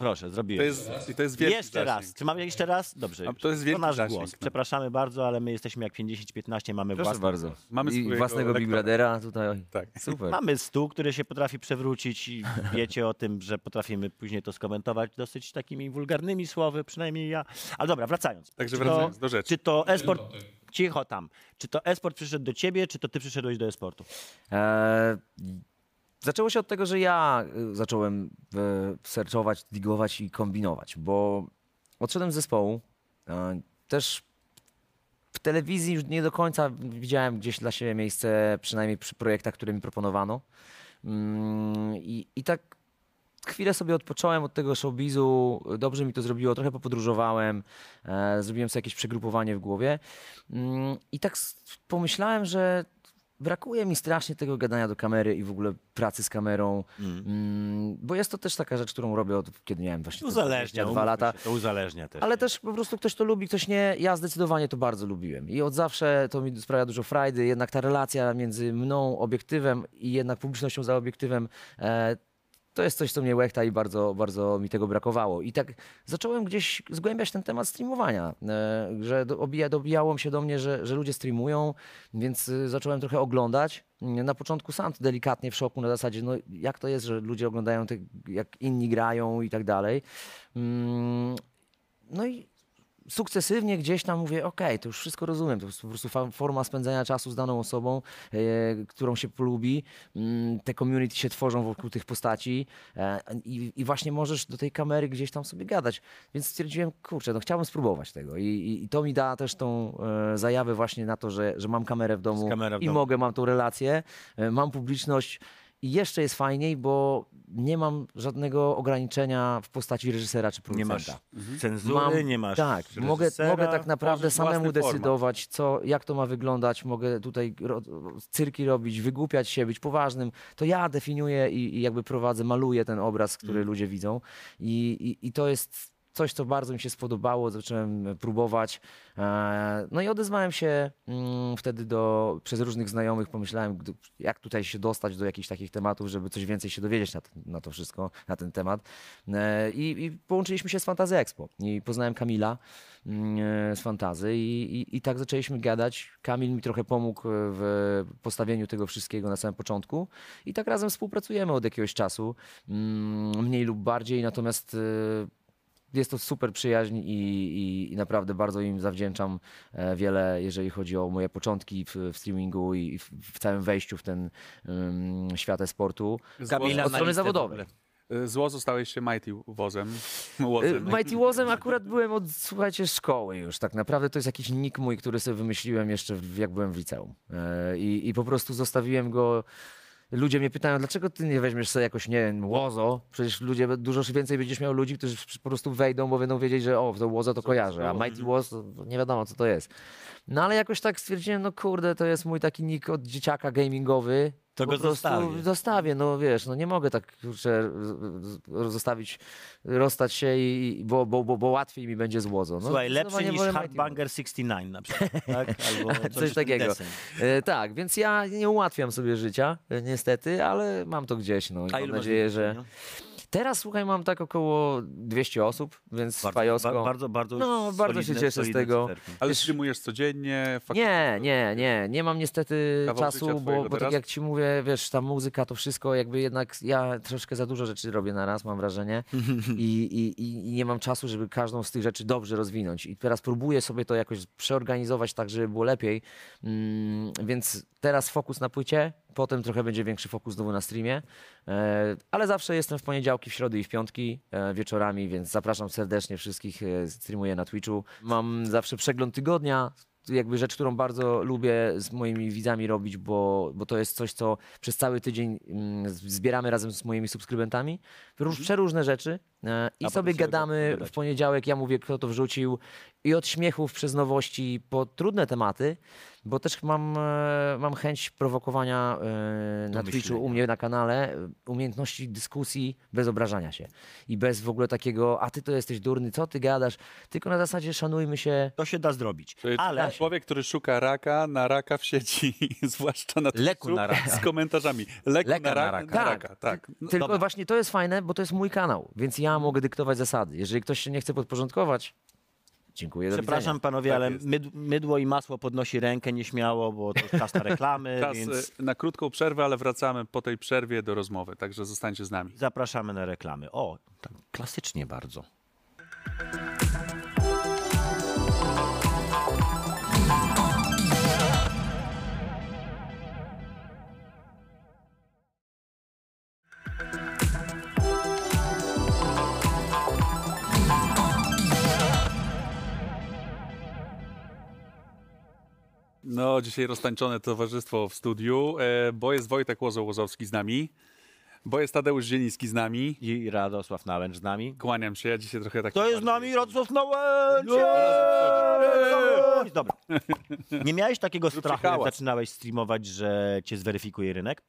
Speaker 1: Proszę, zrobiłem.
Speaker 2: To jest, i to jest wielki
Speaker 1: Jeszcze
Speaker 2: zasięg.
Speaker 1: raz. Czy mamy jeszcze raz? Dobrze.
Speaker 2: A to jest wielki
Speaker 1: nasz
Speaker 2: zasięg,
Speaker 1: głos.
Speaker 2: no.
Speaker 1: Przepraszamy bardzo, ale my jesteśmy jak 50-15, mamy
Speaker 3: Proszę
Speaker 1: własny
Speaker 3: bardzo.
Speaker 1: głos.
Speaker 2: Mamy
Speaker 3: I
Speaker 2: swojego
Speaker 3: własnego Big
Speaker 2: lektora.
Speaker 3: Brothera tutaj.
Speaker 2: Tak.
Speaker 3: Super.
Speaker 1: Mamy stół, który się potrafi przewrócić i wiecie o tym, że potrafimy później to skomentować dosyć takimi wulgarnymi słowy, przynajmniej ja. Ale dobra, wracając.
Speaker 2: Także
Speaker 1: Czy
Speaker 2: wracając
Speaker 1: to,
Speaker 2: do rzeczy.
Speaker 1: Czy to esport... Cicho tam. Czy to esport przyszedł do ciebie, czy to ty przyszedłeś do esportu?
Speaker 3: E, zaczęło się od tego, że ja y, zacząłem e, searchować, digować i kombinować, bo odszedłem z zespołu. Też w telewizji już nie do końca widziałem gdzieś dla siebie miejsce, przynajmniej przy projektach, które mi proponowano. Mm, I, I tak chwilę sobie odpocząłem od tego showbizu, dobrze mi to zrobiło, trochę popodróżowałem, e, zrobiłem sobie jakieś przegrupowanie w głowie mm, i tak pomyślałem, że brakuje mi strasznie tego gadania do kamery i w ogóle pracy z kamerą, mm, bo jest to też taka rzecz, którą robię od kiedy miałem właśnie te
Speaker 1: Uzależnia,
Speaker 3: 22
Speaker 1: umówmy
Speaker 3: lata.
Speaker 1: Się, to uzależnia też.
Speaker 3: Ale
Speaker 1: nie?
Speaker 3: też po prostu ktoś to lubi, ktoś nie. Ja zdecydowanie to bardzo lubiłem. I od zawsze to mi sprawia dużo frajdy. Jednak ta relacja między mną, obiektywem i jednak publicznością za obiektywem. E, to jest coś, co mnie łechta i bardzo, bardzo mi tego brakowało. I tak zacząłem gdzieś zgłębiać ten temat streamowania, e, że do, obija, dobijało się do mnie, że, że ludzie streamują, więc y, zacząłem trochę oglądać. Na początku sam delikatnie w szoku na zasadzie, no jak to jest, że ludzie oglądają te, jak inni grają i tak dalej. Mm, no i sukcesywnie gdzieś tam mówię, okej, to już wszystko rozumiem, to jest po prostu forma spędzania czasu z daną osobą, e, którą się polubi, mm, te community się tworzą wokół tych postaci e, i, i właśnie możesz do tej kamery gdzieś tam sobie gadać. Więc stwierdziłem, kurczę, no chciałbym spróbować tego i, i, i to mi da też tą e, zajawę właśnie na to, że, że mam kamerę w domu i
Speaker 1: domu.
Speaker 3: mogę, mam tą relację, e, mam publiczność, i jeszcze jest fajniej, bo nie mam żadnego ograniczenia w postaci reżysera czy
Speaker 1: Nie
Speaker 3: producenta.
Speaker 1: masz cenzury,
Speaker 3: Mam-
Speaker 1: nie masz
Speaker 3: Tak, mogę, mogę tak naprawdę samemu decydować, co, jak to ma wyglądać. Mogę tutaj ro, cyrki robić, wygłupiać się, być poważnym. To ja definiuję i, i jakby prowadzę, maluję ten obraz, który
Speaker 1: Mm.
Speaker 3: ludzie widzą. I, i, I to jest coś, co bardzo mi się spodobało, zacząłem próbować. E, No i odezwałem się mm, wtedy do, przez różnych znajomych, pomyślałem, jak tutaj się dostać do jakichś takich tematów, żeby coś więcej się dowiedzieć na, na to wszystko, na ten temat. E, I, I połączyliśmy się z Fantazy Expo i poznałem Kamila mm, e, z Fantazy i, i, i tak zaczęliśmy gadać. Kamil mi trochę pomógł e, w postawieniu tego wszystkiego na samym początku i tak razem współpracujemy od jakiegoś czasu, mm, mniej lub bardziej, natomiast e, jest to super przyjaźń i, i, i naprawdę bardzo im zawdzięczam e, wiele, jeżeli chodzi o moje początki w, w streamingu i w, w całym wejściu w ten um, świat e-sportu.
Speaker 1: Kamila
Speaker 3: od strony zawodowej.
Speaker 1: ogóle.
Speaker 2: Y, Zło zostałeś się Mighty wozem. (laughs)
Speaker 3: Y,
Speaker 2: Łozem.
Speaker 3: Mighty Wozem akurat byłem od, słuchajcie, szkoły już. Tak naprawdę to jest jakiś nick mój, który sobie wymyśliłem jeszcze w- jak byłem w liceum. E, I, I po prostu zostawiłem go. Ludzie mnie pytają, dlaczego ty nie weźmiesz sobie jakoś, nie wiem, łozo? Przecież ludzie, dużo więcej będziesz miał ludzi, którzy po prostu wejdą, bo będą wiedzieć, że o, to łozo to kojarzę, a Mighty Woz to nie wiadomo, co to jest. No ale jakoś tak stwierdziłem, no kurde, to jest mój taki nick od dzieciaka gamingowy.
Speaker 1: To go zostawię.
Speaker 3: Zostawię, no wiesz, no nie mogę tak kurczę, zostawić, rozstać się, i, bo, bo, bo, bo łatwiej mi będzie z łozo. No,
Speaker 1: Słuchaj, lepszy niż. Hardbanger 69 na przykład, tak? (laughs) Albo coś,
Speaker 3: Coś takiego. E, tak, więc ja nie ułatwiam sobie życia, e, niestety, ale mam to gdzieś. No, i
Speaker 1: A
Speaker 3: mam nadzieję, że.
Speaker 1: nie?
Speaker 3: Teraz słuchaj, mam tak około 200 osób, więc
Speaker 1: Bardzo,
Speaker 3: fajowsko.
Speaker 1: ba- bardzo, bardzo,
Speaker 3: No, bardzo się cieszę z tego.
Speaker 1: cyferki.
Speaker 2: Ale streamujesz codziennie? faktycznie-
Speaker 3: Nie, nie, nie. Nie mam niestety czasu, bo, bo tak jak ci mówię, wiesz, ta muzyka, to wszystko, jakby jednak ja troszkę za dużo rzeczy robię na raz, mam wrażenie. (laughs) I, i, i- I nie mam czasu, żeby każdą z tych rzeczy dobrze rozwinąć. I teraz próbuję sobie to jakoś przeorganizować tak, żeby było lepiej. Mm, więc teraz fokus na płycie, potem trochę będzie większy fokus znowu na streamie. E, ale zawsze jestem w poniedziałki, w środy i w piątki e, wieczorami, więc zapraszam serdecznie wszystkich. E, streamuję na Twitchu. Mam zawsze przegląd tygodnia. Jakby rzecz, którą bardzo lubię z moimi widzami robić, bo, bo to jest coś, co przez cały tydzień mm, z- zbieramy razem z moimi subskrybentami. Róż, Przeróżne rzeczy. E, I sobie gadamy w poniedziałek. Ja mówię, kto to wrzucił. I od śmiechów przez nowości po trudne tematy, bo też mam, e, mam chęć prowokowania e, na. Twitchu u mnie na kanale e, umiejętności dyskusji bez obrażania się i bez w ogóle takiego, a ty to jesteś durny, co ty gadasz, tylko na zasadzie szanujmy się.
Speaker 1: To się da zrobić. Ale
Speaker 2: człowiek, który szuka raka na raka w sieci, (laughs) zwłaszcza na
Speaker 1: Leku
Speaker 2: Twitchu,
Speaker 1: na raka.
Speaker 2: z komentarzami. Leku
Speaker 1: Leka
Speaker 2: na,
Speaker 1: na
Speaker 2: ra-
Speaker 1: raka.
Speaker 2: na
Speaker 3: Tak.
Speaker 2: raka. Tak. No,
Speaker 3: Tylko
Speaker 1: dobra.
Speaker 3: właśnie to jest fajne, bo to jest mój kanał, więc ja mogę dyktować zasady. Jeżeli ktoś się nie chce podporządkować, dziękuję,
Speaker 1: Przepraszam
Speaker 3: widzenia.
Speaker 1: panowie,
Speaker 2: Tak
Speaker 1: ale myd, mydło i masło podnosi rękę nieśmiało, bo to czas na reklamy, (laughs)
Speaker 2: Czas
Speaker 1: więc
Speaker 2: e, na krótką przerwę, ale wracamy po tej przerwie do rozmowy, także zostańcie z nami.
Speaker 1: zapraszamy na reklamy. O, tak klasycznie bardzo.
Speaker 2: No, dzisiaj roztańczone towarzystwo w studiu, e, bo jest Wojtek Łozo-Łozowski z nami, bo jest Tadeusz Zieliński z nami.
Speaker 1: I Radosław Nałęcz z nami.
Speaker 2: Kłaniam się, ja dzisiaj trochę tak...
Speaker 1: To jest z nami Radosław Nałęcz! Dobra. Nie miałeś takiego (laughs) strachu, jak zaczynałeś streamować, że cię zweryfikuje rynek?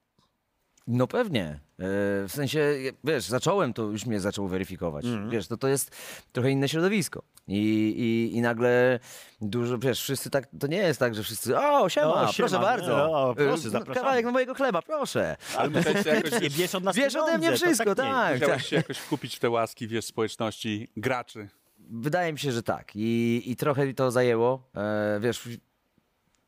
Speaker 3: No pewnie. E, W sensie, wiesz, zacząłem, to już mnie zaczął weryfikować.
Speaker 1: Mhm.
Speaker 3: Wiesz, to, to jest trochę inne środowisko. I, i, I nagle dużo, wiesz, wszyscy tak, to nie jest tak, że wszyscy, o, siema,
Speaker 1: O, siema,
Speaker 3: proszę bardzo.
Speaker 1: o, proszę,
Speaker 3: E,
Speaker 1: zapraszamy.
Speaker 3: Kawałek mojego chleba, proszę.
Speaker 2: Ale musiałeś się jakoś,
Speaker 1: Nie bierz od nas
Speaker 3: Wiesz ode mnie
Speaker 1: to
Speaker 3: wszystko,
Speaker 1: nie.
Speaker 3: tak.
Speaker 2: musiałeś się jakoś wkupić w te łaski, wiesz, społeczności graczy.
Speaker 3: Wydaje mi się, że tak. I, i trochę mi to zajęło. E, wiesz,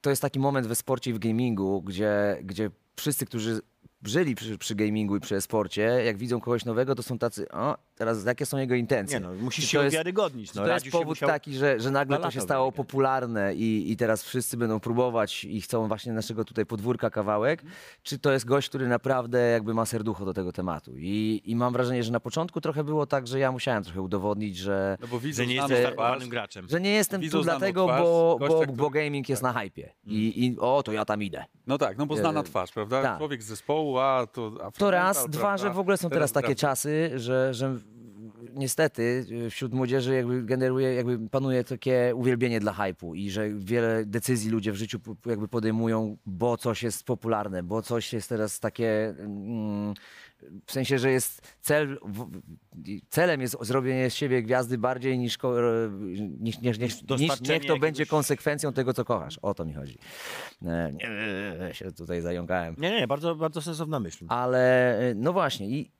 Speaker 3: to jest taki moment we sporcie i w gamingu, gdzie, gdzie wszyscy, którzy żyli przy, przy gamingu i przy sporcie, jak widzą kogoś nowego, to są tacy, o, teraz jakie są jego intencje?
Speaker 1: Nie no, musisz
Speaker 3: Czy
Speaker 1: się
Speaker 3: to jest-
Speaker 1: uwiarygodnić. No,
Speaker 3: to jest powód
Speaker 1: musiał...
Speaker 3: taki, że, że nagle to się stało popularne i, i teraz wszyscy będą próbować i chcą właśnie naszego tutaj podwórka kawałek? Czy to jest gość, który naprawdę jakby ma serducho do tego tematu? I, I mam wrażenie, że na początku trochę było tak, że ja musiałem trochę udowodnić, że,
Speaker 2: No bo widzą
Speaker 1: Że nie jesteś startowanym graczem.
Speaker 3: że nie jestem
Speaker 2: Widzą
Speaker 3: tu dlatego,
Speaker 2: twarz,
Speaker 3: bo,
Speaker 2: gościa,
Speaker 3: bo,
Speaker 2: który-
Speaker 3: bo gaming jest na hypie. I, I o, to ja tam idę.
Speaker 2: No tak, no bo znana
Speaker 3: E,
Speaker 2: twarz, prawda?
Speaker 3: tak.
Speaker 2: Człowiek z zespołu, a to...
Speaker 3: To
Speaker 2: Afromental,
Speaker 3: raz, dwa,
Speaker 2: prawda?
Speaker 3: że w ogóle są teraz takie
Speaker 2: wraca.
Speaker 3: czasy, że, że niestety y, wśród młodzieży jakby generuje, jakby panuje takie uwielbienie dla hypu i że wiele decyzji ludzie w życiu jakby podejmują, bo coś jest popularne, bo coś jest teraz takie, mm, w sensie, że jest cel, celem jest zrobienie z siebie gwiazdy bardziej niż, niż, niż, niż, niż niech to będzie konsekwencją tego, co kochasz. O to mi chodzi. E, Nie, się tutaj zająkałem.
Speaker 1: Nie, nie, nie, bardzo, bardzo sensowna myśl.
Speaker 3: Ale y, no właśnie, i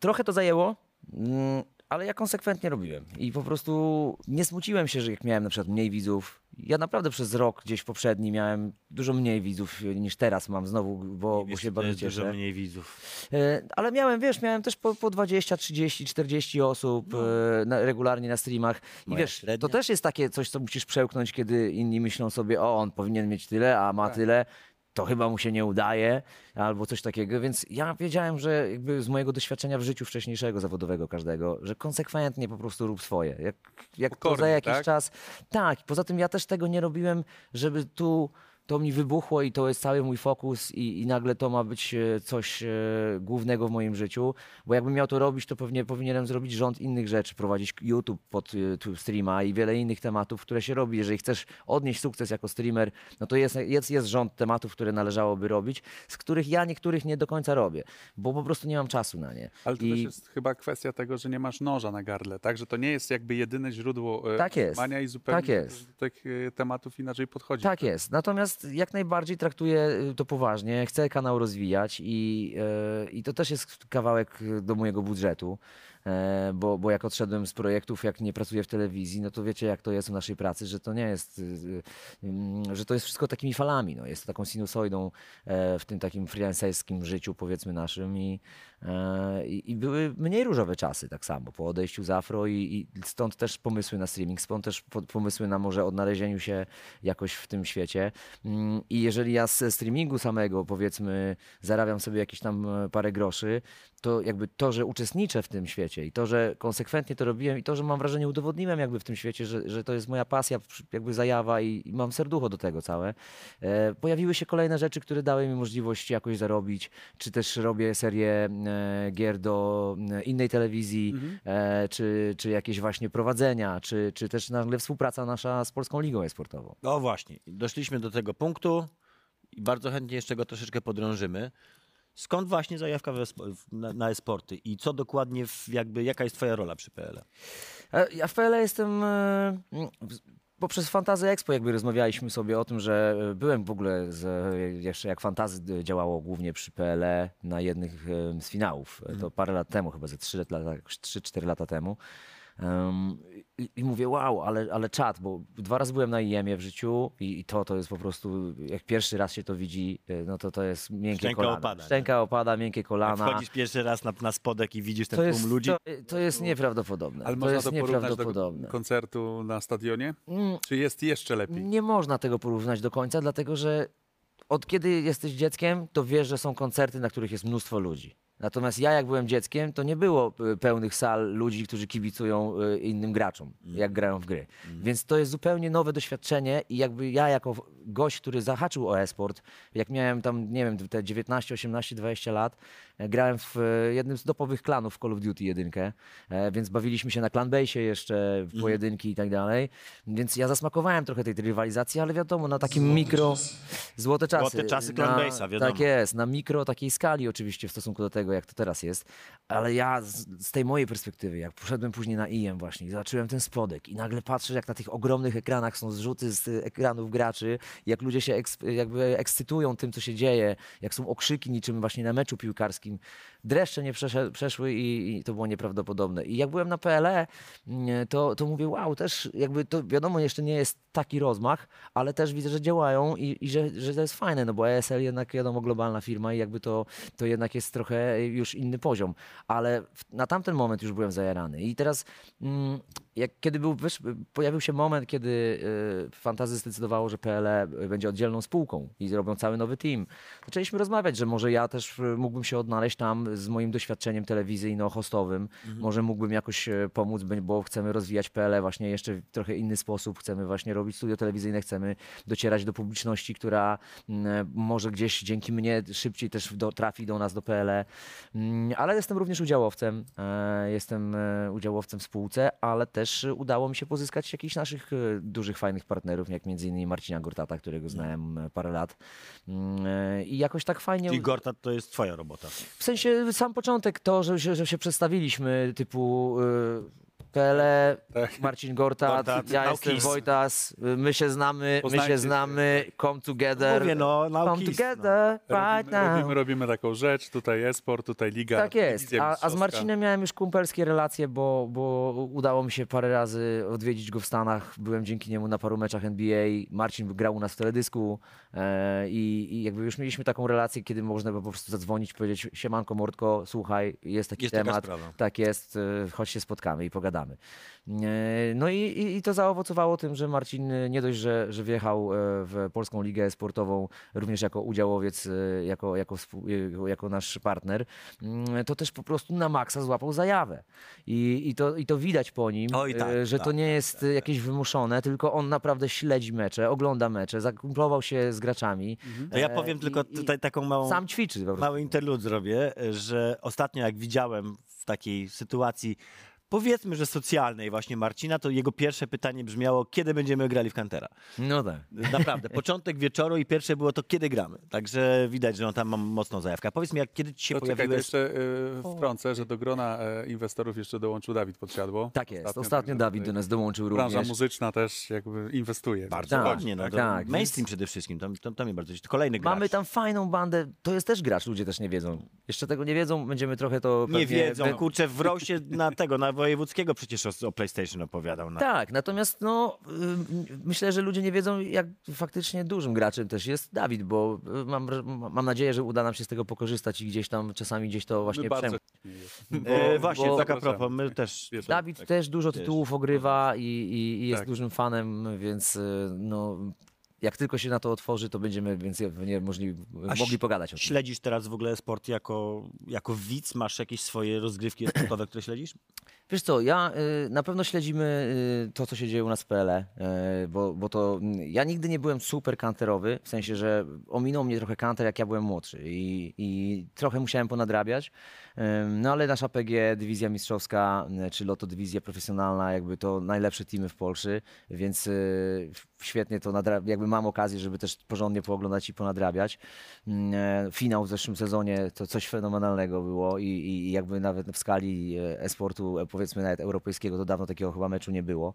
Speaker 3: trochę to zajęło, mm, ale ja konsekwentnie robiłem. I po prostu nie smuciłem się, że jak miałem na przykład mniej widzów. Ja naprawdę przez rok gdzieś poprzedni miałem dużo mniej widzów y, niż teraz mam znowu, bo, bo się bardzo
Speaker 1: jest dużo
Speaker 3: cieszę.
Speaker 1: mniej widzów.
Speaker 3: E, Ale miałem, wiesz, miałem też po, po 20, 30, 40 osób e, na, regularnie na streamach. I
Speaker 1: No. Moja
Speaker 3: wiesz,
Speaker 1: średnia.
Speaker 3: to też jest takie coś, co musisz przełknąć, kiedy inni myślą sobie, o, on powinien mieć tyle, a ma tyle. To chyba mu się nie udaje, albo coś takiego. Więc ja wiedziałem, że jakby z mojego doświadczenia w życiu wcześniejszego, zawodowego każdego, że konsekwentnie po prostu rób swoje. Jak, jak to za
Speaker 2: Pokornie,
Speaker 3: jakiś
Speaker 2: tak?
Speaker 3: czas. Tak, poza tym ja też tego nie robiłem, żeby tu to mi wybuchło i to jest cały mój fokus i, i nagle to ma być e, coś e, głównego w moim życiu, bo jakbym miał to robić, to pewnie powinienem zrobić rząd innych rzeczy, prowadzić YouTube pod e, tu streama i wiele innych tematów, które się robi. Jeżeli chcesz odnieść sukces jako streamer, no to jest, jest, jest rząd tematów, które należałoby robić, z których ja niektórych nie do końca robię, bo po prostu nie mam czasu na nie.
Speaker 2: Ale to
Speaker 3: I-
Speaker 2: też jest chyba kwestia tego, że nie masz noża na gardle, tak? Że to nie jest jakby jedyne źródło e,
Speaker 3: Tak jest.
Speaker 2: utrzymania i zupełnie
Speaker 3: Tak jest.
Speaker 2: do tych e, tematów inaczej podchodzi.
Speaker 3: Tak jest. Natomiast jak najbardziej traktuję y, to poważnie. Chcę kanał rozwijać i, e, i to też jest kawałek y, do mojego budżetu. E, Bo, bo jak odszedłem z projektów, jak nie pracuję w telewizji, no to wiecie, jak to jest w naszej pracy, że to nie jest, y, mm, że to jest wszystko takimi falami. No. Jest taką sinusoidą e, w tym takim freelancerskim życiu, powiedzmy naszym. I, e, i, i były mniej różowe czasy, tak samo po odejściu z Afro, i, i stąd też pomysły na streaming, stąd też po, pomysły na może odnalezieniu się jakoś w tym świecie. Mm, I jeżeli ja ze streamingu samego, powiedzmy, zarabiam sobie jakieś tam parę groszy, to jakby to, że uczestniczę w tym świecie i to, że konsekwentnie to robiłem i to, że mam wrażenie udowodniłem jakby w tym świecie, że, że to jest moja pasja, jakby zajawa i, i mam serducho do tego całe. E, pojawiły się kolejne rzeczy, które dały mi możliwość jakoś zarobić, czy też robię serię e, gier do e, innej telewizji, e, czy, czy jakieś właśnie prowadzenia, czy, czy też nagle współpraca nasza z Polską Ligą Esportową.
Speaker 1: No właśnie, doszliśmy do tego punktu i bardzo chętnie jeszcze go troszeczkę podrążymy. Skąd właśnie zajawka na, na e-sporty i co dokładnie, w, jakby, jaka jest twoja rola przy PL?
Speaker 3: E, Ja w PL jestem. e, w- Poprzez Fantazy Expo jakby rozmawialiśmy sobie o tym, że e, byłem w ogóle z, jeszcze jak Fantazy działało głównie przy PLE na jednych e, z finałów. E, To parę lat temu, chyba ze 3 lata, 3-4 lata temu. Em, i, I mówię, wow, ale, ale czad, bo dwa razy byłem na IEM-ie w życiu i, i to to jest po prostu, jak pierwszy raz się to widzi, e, no to to jest miękkie
Speaker 1: Szczęka
Speaker 3: kolana.
Speaker 1: opada, nie?
Speaker 3: Szczęka opada, miękkie
Speaker 1: Jak
Speaker 3: kolana.
Speaker 1: wchodzisz pierwszy raz na, na spodek i widzisz ten
Speaker 3: To
Speaker 1: tłum ludzi,
Speaker 3: to, to jest nieprawdopodobne.
Speaker 2: Ale
Speaker 3: to
Speaker 2: można
Speaker 3: jest
Speaker 2: to porównać do
Speaker 3: nieprawdopodobne.
Speaker 2: koncertu na stadionie?
Speaker 3: Mm,
Speaker 2: Czy jest jeszcze lepiej?
Speaker 3: Nie można tego porównać do końca, dlatego że od kiedy jesteś dzieckiem, to wiesz, że są koncerty, na których jest mnóstwo ludzi. Natomiast ja, jak byłem dzieckiem, to nie było y, pełnych sal ludzi, którzy kibicują y, innym graczom, jak grają w gry. Więc to jest zupełnie nowe doświadczenie i jakby ja, jako gość, który zahaczył o e-sport, jak miałem tam, nie wiem, te 19, 18, 20 lat, e, grałem w e, jednym z topowych klanów w Call of Duty jedynkę, e, więc bawiliśmy się na clanbase'ie jeszcze, w pojedynki i tak dalej. Więc ja zasmakowałem trochę tej rywalizacji, ale wiadomo, na takim mikro... Złote czasy.
Speaker 1: Złote czasy clanbase'a, wiadomo.
Speaker 3: Tak jest, na mikro takiej skali oczywiście w stosunku do tego, jak to teraz jest. Ale ja z, z tej mojej perspektywy, jak poszedłem później na IEM właśnie i zobaczyłem ten spodek i nagle patrzę, jak na tych ogromnych ekranach są zrzuty z y, ekranów graczy, jak ludzie się eks, jakby ekscytują tym, co się dzieje, jak są okrzyki niczym właśnie na meczu piłkarskim. Dreszcze nie przeszły i, i to było nieprawdopodobne. I jak byłem na PLE, mm, to, to mówię, wow, też jakby to wiadomo, jeszcze nie jest taki rozmach, ale też widzę, że działają i, i że, że to jest fajne, no bo ESL jednak wiadomo globalna firma i jakby to, to jednak jest trochę już inny poziom, ale w, na tamten moment już byłem zajarany i teraz mm, jak, kiedy był, wiesz, pojawił się moment, kiedy y, Fantazy zdecydowało, że PLE będzie oddzielną spółką i zrobią cały nowy team. Zaczęliśmy rozmawiać, że może ja też y, mógłbym się odnaleźć tam z moim doświadczeniem telewizyjno-hostowym. Może mógłbym jakoś e, pomóc, bo chcemy rozwijać PLE właśnie jeszcze w trochę inny sposób. Chcemy właśnie robić studio telewizyjne, chcemy docierać do publiczności, która mm, może gdzieś dzięki mnie szybciej też do, trafi do nas, do PLE. Mm, Ale jestem również udziałowcem. Jestem udziałowcem w spółce, ale też e, udało mi się pozyskać jakichś naszych e, dużych, fajnych partnerów, jak między innymi Marcina Gortata, którego znałem e, parę lat. Mm, I jakoś tak fajnie...
Speaker 1: Czyli Gortat to jest twoja robota.
Speaker 3: W sensie sam początek to, że się, że się przedstawiliśmy typu y, Pele,
Speaker 2: Tak.
Speaker 3: Marcin Gortat,
Speaker 1: Gortat,
Speaker 3: ja jestem. Wojtas, my się znamy, my
Speaker 2: Poznajcie
Speaker 3: się
Speaker 2: się.
Speaker 3: znamy, come together.
Speaker 1: Mówię, no,
Speaker 3: come
Speaker 1: kiss,
Speaker 3: together right
Speaker 2: Robimy,
Speaker 3: now.
Speaker 2: robimy, robimy taką rzecz, tutaj esport, tutaj liga.
Speaker 3: Tak jest. A, a z
Speaker 2: mistrzowska.
Speaker 3: Marcinem miałem już kumpelskie relacje, bo, bo udało mi się parę razy odwiedzić go w Stanach. Byłem dzięki niemu na paru meczach NBA. Marcin grał u nas w teledysku e, i, i jakby już mieliśmy taką relację, kiedy można było po prostu zadzwonić, powiedzieć siemanko Mordko, słuchaj, jest taki
Speaker 1: Jest taka
Speaker 3: temat.
Speaker 1: sprawa.
Speaker 3: Tak jest, e, chodź się spotkamy i pogadamy. E, No i, i, i to zaowocowało tym, że Marcin e, nie dość, że, że wjechał e, w Polską Ligę Sportową również jako udziałowiec, jako, jako, jako, nasz partner, mm, to też po prostu na maksa złapał zajawę. I, i, to, i to widać po nim,
Speaker 1: Oj, tak,
Speaker 3: że to
Speaker 1: tak,
Speaker 3: nie jest e, jakieś wymuszone, tylko on naprawdę śledzi mecze, ogląda mecze, zakumplował się z graczami.
Speaker 1: To ja powiem
Speaker 3: i-
Speaker 1: tylko tutaj taką małą,
Speaker 3: Sam ćwiczy
Speaker 1: mały interlud zrobię, że ostatnio jak widziałem w takiej sytuacji powiedzmy, że socjalnej właśnie Marcina, to jego pierwsze pytanie brzmiało, kiedy będziemy grali w Kantera.
Speaker 3: No tak.
Speaker 1: Naprawdę, (laughs) początek wieczoru i pierwsze było to, kiedy gramy. Także widać, że on tam ma mocną zajawkę. Powiedz mi, jak kiedy ci się
Speaker 2: To czekaj, to
Speaker 1: pojawiłeś...
Speaker 2: jeszcze y, wtrącę, że do grona e, inwestorów jeszcze dołączył Dawid Podsiadło.
Speaker 3: Tak jest. Ostatnio,
Speaker 2: także
Speaker 3: Dawid do nas dołączył
Speaker 2: Branża
Speaker 3: również.
Speaker 2: muzyczna też jakby inwestuje.
Speaker 1: Bardzo
Speaker 3: Tak,
Speaker 1: ładnie, no
Speaker 3: tak, tak,
Speaker 1: mainstream przede wszystkim, to, to, to mnie bardzo cieszy. Kolejny gracz.
Speaker 3: Mamy tam fajną bandę, to jest też gracz, ludzie też nie wiedzą. Jeszcze tego nie wiedzą, będziemy trochę to
Speaker 1: Nie wiedzą, kurczę, w Rosie na tego, na Wojewódzkiego przecież o, o PlayStation opowiadał. Na...
Speaker 3: Tak, natomiast no, y, myślę, że ludzie nie wiedzą, jak faktycznie dużym graczem też jest Dawid, bo y, mam, mam nadzieję, że uda nam się z tego pokorzystać i gdzieś tam czasami gdzieś to właśnie przemknąć.
Speaker 1: E, właśnie,
Speaker 3: bo-
Speaker 1: tak a propos, my też...
Speaker 2: Wiesz,
Speaker 3: Dawid
Speaker 2: tak.
Speaker 3: też dużo
Speaker 1: Wiesz,
Speaker 3: tytułów ogrywa i, i, i jest
Speaker 2: Tak.
Speaker 3: dużym fanem, więc y, no, jak tylko się na to otworzy, to będziemy więc nie możli,
Speaker 1: A
Speaker 3: mogli pogadać o tym.
Speaker 1: Śledzisz teraz w ogóle sport jako, jako widz? Masz jakieś swoje rozgrywki sportowe, które śledzisz?
Speaker 3: Wiesz co, ja y, na pewno śledzimy y, to, co się dzieje u nas w PLE, y, bo, bo to mm, ja nigdy nie byłem super kanterowy, w sensie, że ominął mnie trochę kanter, jak ja byłem młodszy i, i trochę musiałem ponadrabiać. No ale nasza PG, dywizja mistrzowska, y, czy Loto dywizja profesjonalna, jakby to najlepsze teamy w Polsce, więc y, świetnie to nadra- jakby mam okazję, żeby też porządnie pooglądać i ponadrabiać. Ym, e, Finał w zeszłym sezonie to coś fenomenalnego było i, i jakby nawet w skali e, e-sportu, e, powiedzmy nawet europejskiego, to dawno takiego chyba meczu nie było.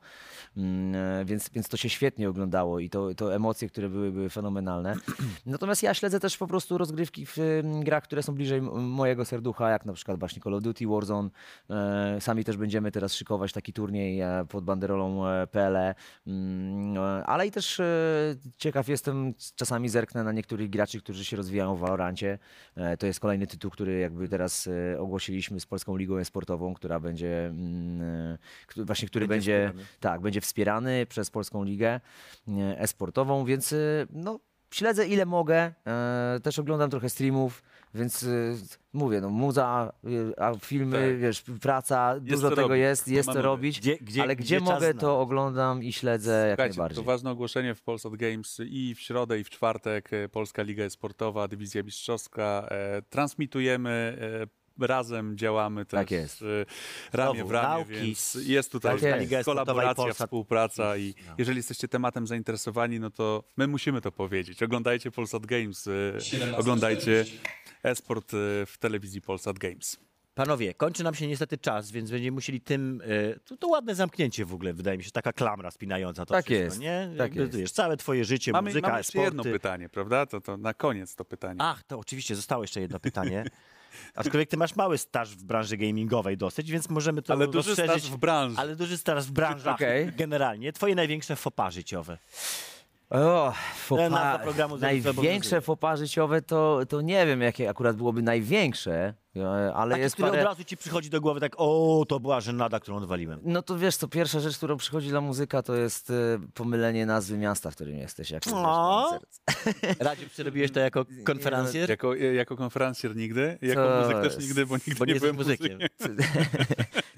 Speaker 3: E, Więc, więc to się świetnie oglądało i to, to emocje, które były, były fenomenalne. (clears throat) Natomiast ja śledzę też po prostu rozgrywki w grach, które są bliżej mojego serducha, jak na przykład właśnie Call of Duty, Warzone. E, Sami też będziemy teraz szykować taki turniej e, pod banderolą PLE. E, Ale i też ciekaw jestem, czasami zerknę na niektórych graczy, którzy się rozwijają w Valorancie. To jest kolejny tytuł, który jakby teraz ogłosiliśmy z Polską Ligą Sportową, która będzie mm, właśnie, który
Speaker 1: Będzie
Speaker 3: będzie, tak, będzie wspierany przez Polską Ligę e-sportową, więc no, śledzę ile mogę. Też oglądam trochę streamów, więc e, mówię, no muza, e, a filmy,
Speaker 2: Tak.
Speaker 3: wiesz, praca, dużo
Speaker 2: co
Speaker 3: tego
Speaker 2: robić.
Speaker 3: jest, jest co
Speaker 2: Mamy-
Speaker 3: robić.
Speaker 1: Gdzie, gdzie,
Speaker 3: ale gdzie,
Speaker 1: czas
Speaker 3: mogę,
Speaker 1: na-
Speaker 3: to oglądam i śledzę jak
Speaker 2: Słuchajcie,
Speaker 3: najbardziej.
Speaker 2: to ważne ogłoszenie w Polsat Games i w środę, i w czwartek. e, Polska Liga Sportowa, Dywizja Mistrzowska. E, transmitujemy. E, Razem działamy też
Speaker 3: Tak jest.
Speaker 2: e, ramię
Speaker 1: Znowu,
Speaker 2: w ramię,
Speaker 1: nauki.
Speaker 2: więc jest tutaj
Speaker 3: Polska
Speaker 2: jest. Kolaboracja,
Speaker 1: Polsat.
Speaker 2: współpraca i jeżeli jesteście tematem zainteresowani, no to my musimy to powiedzieć. Oglądajcie Polsat Games, e, oglądajcie esport e, w telewizji Polsat Games.
Speaker 1: Panowie, kończy nam się niestety czas, więc będziemy musieli tym. To, to ładne zamknięcie w ogóle, wydaje mi się, taka klamra spinająca to
Speaker 3: Tak
Speaker 1: wszystko,
Speaker 3: jest,
Speaker 1: nie?
Speaker 3: tak
Speaker 1: Jakby,
Speaker 3: jest.
Speaker 1: Wiesz, całe twoje życie,
Speaker 2: Mamy,
Speaker 1: muzyka,
Speaker 2: mamy jeszcze
Speaker 1: sporty.
Speaker 2: jedno pytanie, prawda? To, to na koniec to pytanie.
Speaker 1: Ach, to oczywiście zostało jeszcze jedno pytanie. (laughs) Aczkolwiek ty masz mały staż w branży gamingowej dosyć, więc możemy to
Speaker 2: Ale duży
Speaker 1: rozszerzyć.
Speaker 2: staż w branży.
Speaker 1: Ale duży staż w branżach
Speaker 3: Okej.
Speaker 1: generalnie. Twoje największe fopa życiowe.
Speaker 3: O, fopa, największe fopa życiowe to, to nie wiem, jakie akurat byłoby największe, ale
Speaker 1: Takie,
Speaker 3: jest
Speaker 1: które
Speaker 3: parę...
Speaker 1: od razu ci przychodzi do głowy tak, o, to była żenada, którą odwaliłem.
Speaker 3: No to wiesz, to pierwsza rzecz, którą przychodzi dla muzyka, to jest e, pomylenie nazwy miasta, w którym jesteś. Jak sobie
Speaker 1: O.
Speaker 3: weź na serce. (laughs)
Speaker 1: Radziu, przerobiłeś to jako konferencjer?
Speaker 2: Jako, jako konferencjer nigdy, jako
Speaker 3: To
Speaker 2: muzyk też nigdy, bo nigdy
Speaker 1: Bo nie
Speaker 2: nie byłem
Speaker 1: muzykiem. (laughs)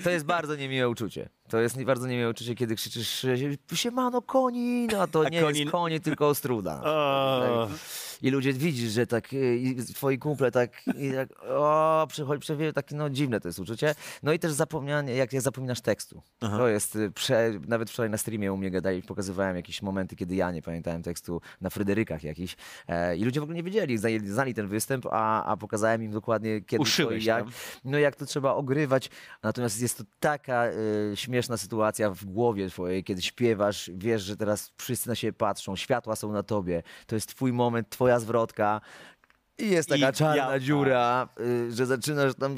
Speaker 3: To jest bardzo niemiłe uczucie. To jest nie- bardzo niemiłe uczucie, kiedy krzyczysz e, siemano konina, to
Speaker 1: A
Speaker 3: nie
Speaker 1: konin-
Speaker 3: jest konie, tylko ostruda.
Speaker 1: O,
Speaker 3: I ludzie widzisz, że tak e, i twoi kumple tak, i tak o, przychodzi, przewie, takie no dziwne to jest uczucie. No i też zapomnianie, jak, jak zapominasz tekstu. To jest, e, prze, nawet wczoraj na streamie u mnie gadali, pokazywałem jakieś momenty, kiedy ja nie pamiętałem tekstu na Fryderykach jakiś e, i ludzie w ogóle nie wiedzieli, znali, znali ten występ, a, a pokazałem im dokładnie kiedy to
Speaker 1: Uszyłeś
Speaker 3: i jak,
Speaker 1: tam.
Speaker 3: no jak to trzeba ogrywać. Natomiast jest to taka e, śmieszna sytuacja w głowie twojej, kiedy śpiewasz, wiesz, że teraz wszyscy na siebie patrzą, światła są na tobie, to jest twój moment, twoja zwrotka. I jest taka
Speaker 1: I
Speaker 3: czarna
Speaker 1: ja-
Speaker 3: dziura, y, że zaczynasz tam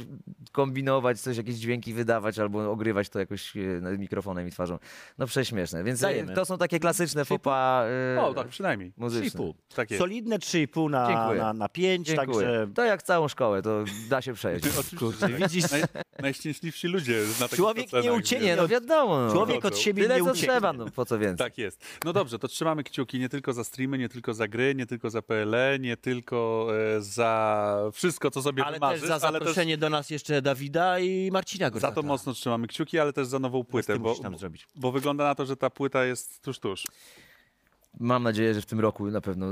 Speaker 3: kombinować, coś, jakieś dźwięki wydawać albo ogrywać to jakoś y, nad mikrofonem i twarzą. No prześmieszne. Więc y,
Speaker 1: Dajemy.
Speaker 3: to są takie klasyczne fopa
Speaker 2: O, tak przynajmniej.
Speaker 3: muzyczne.
Speaker 1: 3,5.
Speaker 2: Tak jest.
Speaker 1: Solidne 3,5 na,
Speaker 3: Dziękuję.
Speaker 1: na, na 5,
Speaker 3: Dziękuję.
Speaker 1: także
Speaker 3: To jak całą szkołę, to da się przejść.
Speaker 2: Oczywiście, tak.
Speaker 1: widzisz-
Speaker 2: Naj, najszczęśliwsi ludzie na takich
Speaker 1: Człowiek nie
Speaker 2: scenach,
Speaker 1: ucieknie,
Speaker 3: Nie, no wiadomo. No.
Speaker 1: człowiek od siebie
Speaker 3: Tyle
Speaker 1: nie
Speaker 3: co
Speaker 1: ucieknie.
Speaker 3: trzeba, no po co więcej.
Speaker 2: Tak jest. No dobrze, to trzymamy kciuki nie tylko za streamy, nie tylko za gry, nie tylko za PLE, nie tylko e, za wszystko, co sobie
Speaker 1: Ale
Speaker 2: wymarzysz,
Speaker 1: też za
Speaker 2: ale też
Speaker 1: zaproszenie do nas jeszcze Dawida i Marcina
Speaker 2: za to mocno trzymamy kciuki, ale też za nową płytę, bo,
Speaker 1: musisz tam zrobić.
Speaker 2: bo wygląda na to, że ta płyta jest tuż, tuż.
Speaker 3: Mam nadzieję, że w tym roku na pewno,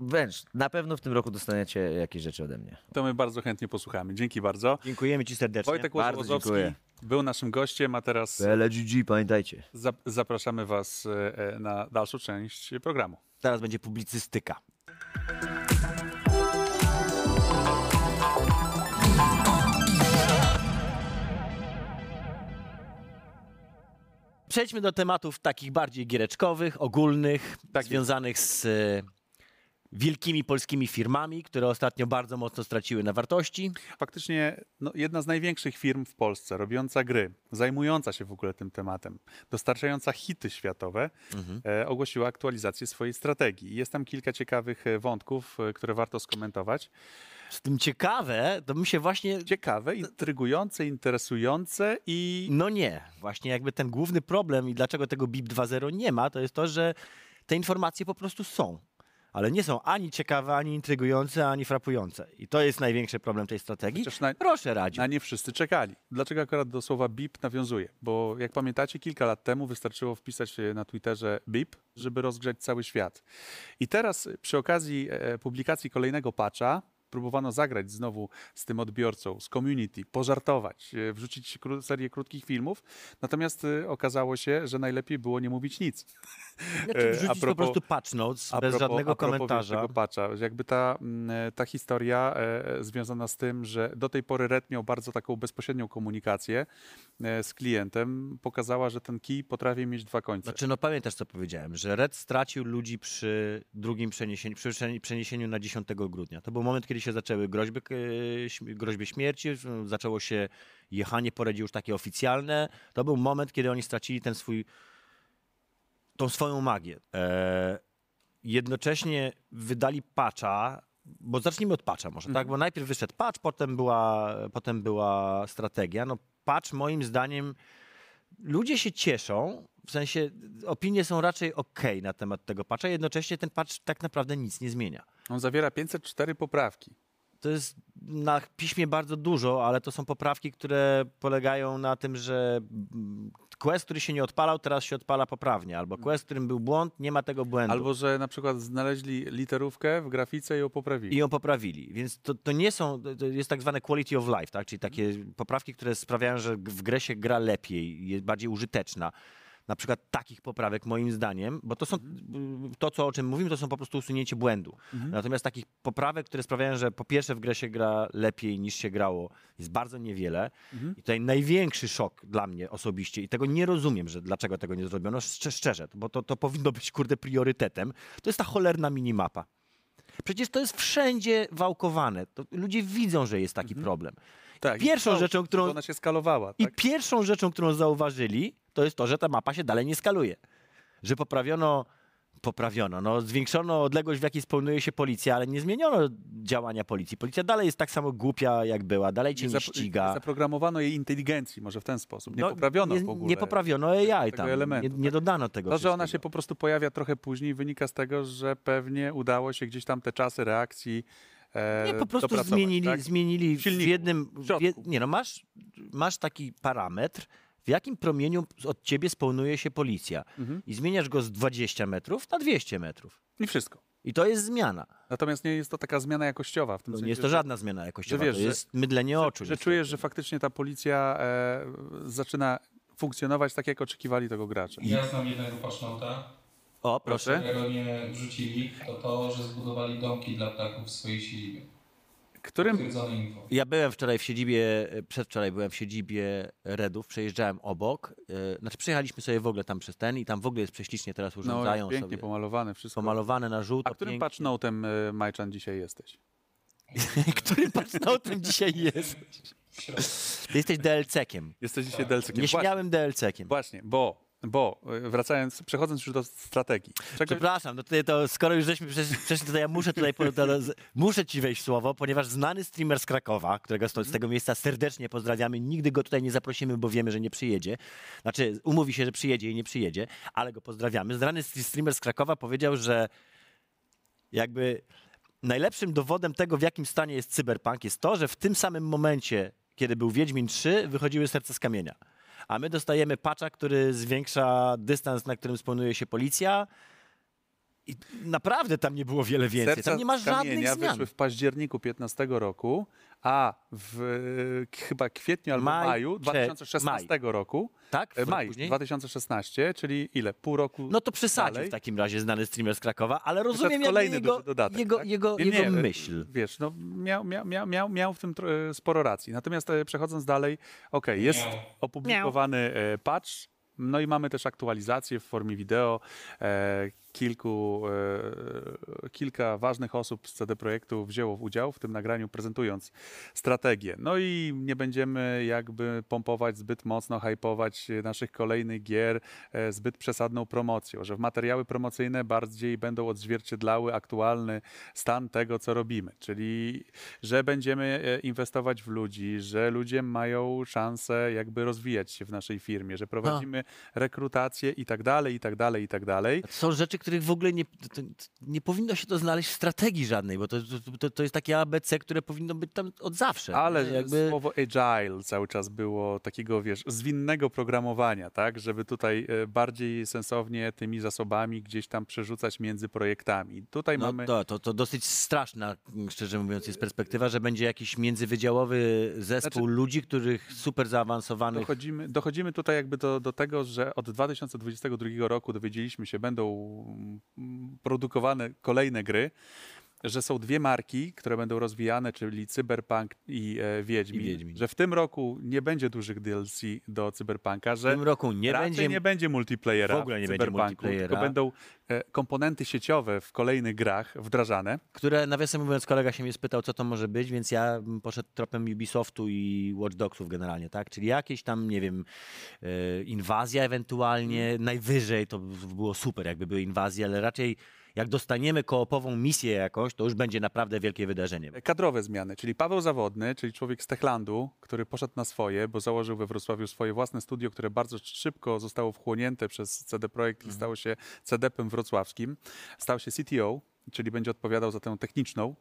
Speaker 3: wręcz na pewno w tym roku dostaniecie jakieś rzeczy ode mnie.
Speaker 2: To my bardzo chętnie posłuchamy. Dzięki bardzo.
Speaker 1: Dziękujemy ci serdecznie.
Speaker 2: Wojtek
Speaker 3: dziękuję.
Speaker 2: był naszym gościem, a teraz
Speaker 3: PLGG, pamiętajcie.
Speaker 2: za- zapraszamy Was e, e, na dalszą część programu.
Speaker 1: Teraz będzie publicystyka. Przejdźmy do tematów takich bardziej giereczkowych, ogólnych,
Speaker 2: Tak
Speaker 1: związanych z e, wielkimi polskimi firmami, które ostatnio bardzo mocno straciły na wartości.
Speaker 2: Faktycznie no, jedna z największych firm w Polsce, robiąca gry, zajmująca się w ogóle tym tematem, dostarczająca hity światowe, e, ogłosiła aktualizację swojej strategii. Jest tam kilka ciekawych e, wątków, e, które warto skomentować.
Speaker 1: Z tym ciekawe, to mi się właśnie
Speaker 2: Ciekawe, intrygujące, interesujące i
Speaker 1: No nie. Właśnie jakby ten główny problem i dlaczego tego BIP 2.0 nie ma, to jest to, że te informacje po prostu są. Ale nie są ani ciekawe, ani intrygujące, ani frapujące. I to jest największy problem tej strategii.
Speaker 2: Na-
Speaker 1: Proszę Radziu.
Speaker 2: na nie wszyscy czekali. Dlaczego akurat do słowa BIP nawiązuje? Bo jak pamiętacie, kilka lat temu wystarczyło wpisać na Twitterze BIP, żeby rozgrzać cały świat. I teraz przy okazji e, publikacji kolejnego patcha próbowano zagrać znowu z tym odbiorcą, z community, pożartować, e, wrzucić kró- serię krótkich filmów, natomiast e, okazało się, że najlepiej było nie mówić nic.
Speaker 1: Znaczy, wrzucić po
Speaker 2: propos-
Speaker 1: prostu patch notes bez
Speaker 2: propos-
Speaker 1: żadnego komentarza.
Speaker 2: Tego patcha, jakby ta, mm, ta historia związana z tym, że do tej pory Red miał bardzo taką bezpośrednią komunikację z klientem, pokazała, że ten kij potrafi mieć dwa końce.
Speaker 1: Znaczy, no pamiętasz, co powiedziałem, że Red stracił ludzi przy drugim przeniesieniu, przy przeni- przeniesieniu na 10 grudnia. To był moment, kiedy się zaczęły groźby, e, groźby śmierci, zaczęło się jechanie po Redzie już takie oficjalne. To był moment, kiedy oni stracili ten swój, tą swoją magię. E, jednocześnie wydali patcha, bo zacznijmy od patcha może, tak? Bo najpierw wyszedł patch, potem była, potem była strategia. No patch moim zdaniem ludzie się cieszą, w sensie opinie są raczej ok na temat tego patcha, jednocześnie ten patch tak naprawdę nic nie zmienia.
Speaker 2: On zawiera 504 poprawki.
Speaker 1: To jest na piśmie bardzo dużo, ale to są poprawki, które polegają na tym, że mm, quest, który się nie odpalał, teraz się odpala poprawnie, albo quest, w którym był błąd, nie ma tego błędu.
Speaker 2: Albo, że na przykład znaleźli literówkę w grafice i ją poprawili.
Speaker 1: I ją poprawili. Więc to, to nie są, to jest tak zwane quality of life, tak? czyli takie poprawki, które sprawiają, że w grę się gra lepiej, jest bardziej użyteczna. Na przykład takich poprawek moim zdaniem, bo to są to, co, o czym mówimy, to są po prostu usunięcie błędu. Natomiast takich poprawek, które sprawiają, że po pierwsze w grę się gra lepiej niż się grało, jest bardzo niewiele. I tutaj największy szok dla mnie osobiście i tego nie rozumiem, że dlaczego tego nie zrobiono, szcz- szczerze, bo to, to powinno być kurde priorytetem, to jest ta cholerna minimapa. Przecież to jest wszędzie wałkowane. To ludzie widzą, że jest taki problem.
Speaker 2: tak,
Speaker 1: pierwszą
Speaker 2: i
Speaker 1: rzeczą, którą-
Speaker 2: Ona się skalowała.
Speaker 1: I
Speaker 2: Tak?
Speaker 1: pierwszą rzeczą, którą zauważyli, to jest to, że ta mapa się dalej nie skaluje. Że poprawiono poprawiono? No, zwiększono odległość, w jakiej spełnuje się policja, ale nie zmieniono działania policji. Policja dalej jest tak samo głupia, jak była, dalej cię nie ściga.
Speaker 2: Zaprogramowano jej inteligencji, może w ten sposób. Nie
Speaker 1: No,
Speaker 2: poprawiono
Speaker 1: nie,
Speaker 2: w ogóle.
Speaker 1: Nie poprawiono AI tam,
Speaker 2: elementu,
Speaker 1: nie, nie dodano tego
Speaker 2: To, że ona się po prostu pojawia trochę później, wynika z tego, że pewnie udało się gdzieś tam te czasy reakcji e,
Speaker 1: Nie, po prostu zmienili,
Speaker 2: tak?
Speaker 1: zmienili
Speaker 2: W
Speaker 1: jednym...
Speaker 2: w
Speaker 1: W jed, nie no, masz, masz taki parametr, w jakim promieniu od ciebie spełnuje się policja.
Speaker 2: Mhm.
Speaker 1: I zmieniasz go z 20 metrów na 200 metrów.
Speaker 2: I wszystko.
Speaker 1: I to jest zmiana.
Speaker 2: Natomiast nie jest to taka zmiana jakościowa w tym
Speaker 1: To
Speaker 2: sensie,
Speaker 1: nie jest to
Speaker 2: że-
Speaker 1: żadna zmiana jakościowa,
Speaker 2: wiesz,
Speaker 1: to
Speaker 2: że-
Speaker 1: jest mydlenie oczu.
Speaker 2: że
Speaker 1: niestety.
Speaker 2: czujesz, że faktycznie ta policja e, zaczyna funkcjonować tak, jak oczekiwali tego gracze.
Speaker 4: Ja znam jednego pasznota,
Speaker 1: O, proszę.
Speaker 4: którego nie wrzucili, to to, że zbudowali domki dla ptaków w swojej siedzibie.
Speaker 2: Którym.
Speaker 1: Ja byłem wczoraj w siedzibie, e, przedwczoraj byłem w siedzibie Redów, przejeżdżałem obok. e, Znaczy przejechaliśmy sobie w ogóle tam przez ten i tam w ogóle jest prześlicznie teraz
Speaker 2: no,
Speaker 1: urządzają
Speaker 2: pięknie
Speaker 1: sobie.
Speaker 2: pomalowane wszystko.
Speaker 1: Pomalowane na żółto.
Speaker 2: A którym
Speaker 1: pięknie.
Speaker 2: patchnotem e, Majczan dzisiaj jesteś? (laughs)
Speaker 1: Którym patchnotem dzisiaj jest?
Speaker 4: W środku.
Speaker 1: Ty jesteś DLC-kiem.
Speaker 2: Jesteś dzisiaj delcekiem.
Speaker 1: Nieśmiałym DLC-kiem.
Speaker 2: Właśnie, bo, bo e, wracając, przechodząc już do strategii. Czego,
Speaker 1: Przepraszam, no tutaj to skoro już żeśmy przeszli, to ja muszę tutaj muszę ci wejść w słowo, ponieważ znany streamer z Krakowa, którego z tego miejsca serdecznie pozdrawiamy, nigdy go tutaj nie zaprosimy, bo wiemy, że nie przyjedzie. Znaczy, umówi się, że przyjedzie i nie przyjedzie, ale go pozdrawiamy. Znany streamer z Krakowa powiedział, że jakby najlepszym dowodem tego, w jakim stanie jest cyberpunk, jest to, że w tym samym momencie, kiedy był Wiedźmin 3, wychodziły serce z kamienia. A my dostajemy patcha, który zwiększa dystans, na którym spełnuje się policja. I naprawdę tam nie było wiele więcej.
Speaker 2: serca
Speaker 1: Tam nie ma
Speaker 2: z
Speaker 1: żadnych
Speaker 2: kamienia
Speaker 1: zmian.
Speaker 2: wyszły w październiku 15 roku, a w e, chyba kwietniu albo
Speaker 1: Maj,
Speaker 2: maju
Speaker 1: czy
Speaker 2: 2016 roku,
Speaker 1: Tak?
Speaker 2: e,
Speaker 1: Rok
Speaker 2: maj
Speaker 1: później?
Speaker 2: 2016, czyli ile? Pół roku
Speaker 1: No to przesadził
Speaker 2: dalej.
Speaker 1: w takim razie znany streamer z Krakowa, ale
Speaker 2: Wyszedł
Speaker 1: rozumiem jakby
Speaker 2: kolejny
Speaker 1: jego,
Speaker 2: duży dodatek,
Speaker 1: jego,
Speaker 2: tak?
Speaker 1: jego,
Speaker 2: Nie,
Speaker 1: jego
Speaker 2: nie,
Speaker 1: myśl.
Speaker 2: Wiesz, no miał, miał, miał, miał, miał w tym tro- e, sporo racji. Natomiast e, przechodząc dalej, okej, jest opublikowany e, patch, no i mamy też aktualizację w formie wideo. E, kilku, e, kilka ważnych osób z CD Projektu wzięło udział w tym nagraniu, prezentując strategię. No i nie będziemy jakby pompować zbyt mocno, hypować naszych kolejnych gier e, zbyt przesadną promocją, że w materiały promocyjne bardziej będą odzwierciedlały aktualny stan tego, co robimy. Czyli, że będziemy e, inwestować w ludzi, że ludzie mają szansę jakby rozwijać się w naszej firmie, że prowadzimy rekrutację i tak dalej, i tak dalej, i tak dalej.
Speaker 1: To są rzeczy, których w ogóle nie, to, nie powinno się to znaleźć w strategii żadnej, bo to, to, to jest takie ABC, które powinno być tam od zawsze.
Speaker 2: Ale
Speaker 1: jakby...
Speaker 2: słowo agile cały czas było takiego, wiesz, zwinnego programowania, tak? Żeby tutaj e, bardziej sensownie tymi zasobami gdzieś tam przerzucać między projektami. Tutaj
Speaker 1: No
Speaker 2: mamy...
Speaker 1: to, to, to dosyć straszna, szczerze mówiąc, jest perspektywa, że będzie jakiś międzywydziałowy zespół
Speaker 2: Znaczy-
Speaker 1: ludzi, których super zaawansowanych
Speaker 2: Dochodzimy, dochodzimy tutaj jakby do, do tego, że od 2022 roku dowiedzieliśmy się, będą produkowane kolejne gry, że są dwie marki, które będą rozwijane, czyli Cyberpunk i, e, Wiedźmin,
Speaker 1: I Wiedźmin.
Speaker 2: Że w tym roku nie będzie dużych DLC do Cyberpunka,
Speaker 1: w
Speaker 2: że
Speaker 1: tym roku nie będzie...
Speaker 2: nie będzie multiplayera
Speaker 1: w ogóle nie będzie multiplayera.
Speaker 2: tylko będą e, komponenty sieciowe w kolejnych grach wdrażane.
Speaker 1: które nawiasem mówiąc kolega się mnie spytał, co to może być, więc ja poszedł tropem Ubisoftu i Watch Dogsów generalnie, tak? Czyli jakieś tam, nie wiem, e, inwazja ewentualnie, najwyżej to by było super, jakby były inwazje, ale raczej jak dostaniemy koopową misję jakąś, to już będzie naprawdę wielkie wydarzenie.
Speaker 2: kadrowe zmiany, czyli Paweł Zawodny, czyli człowiek z Techlandu, który poszedł na swoje, bo założył we Wrocławiu swoje własne studio, które bardzo szybko zostało wchłonięte przez CD Projekt i stało się CD-em wrocławskim. Stał się CTO, czyli będzie odpowiadał za tę techniczną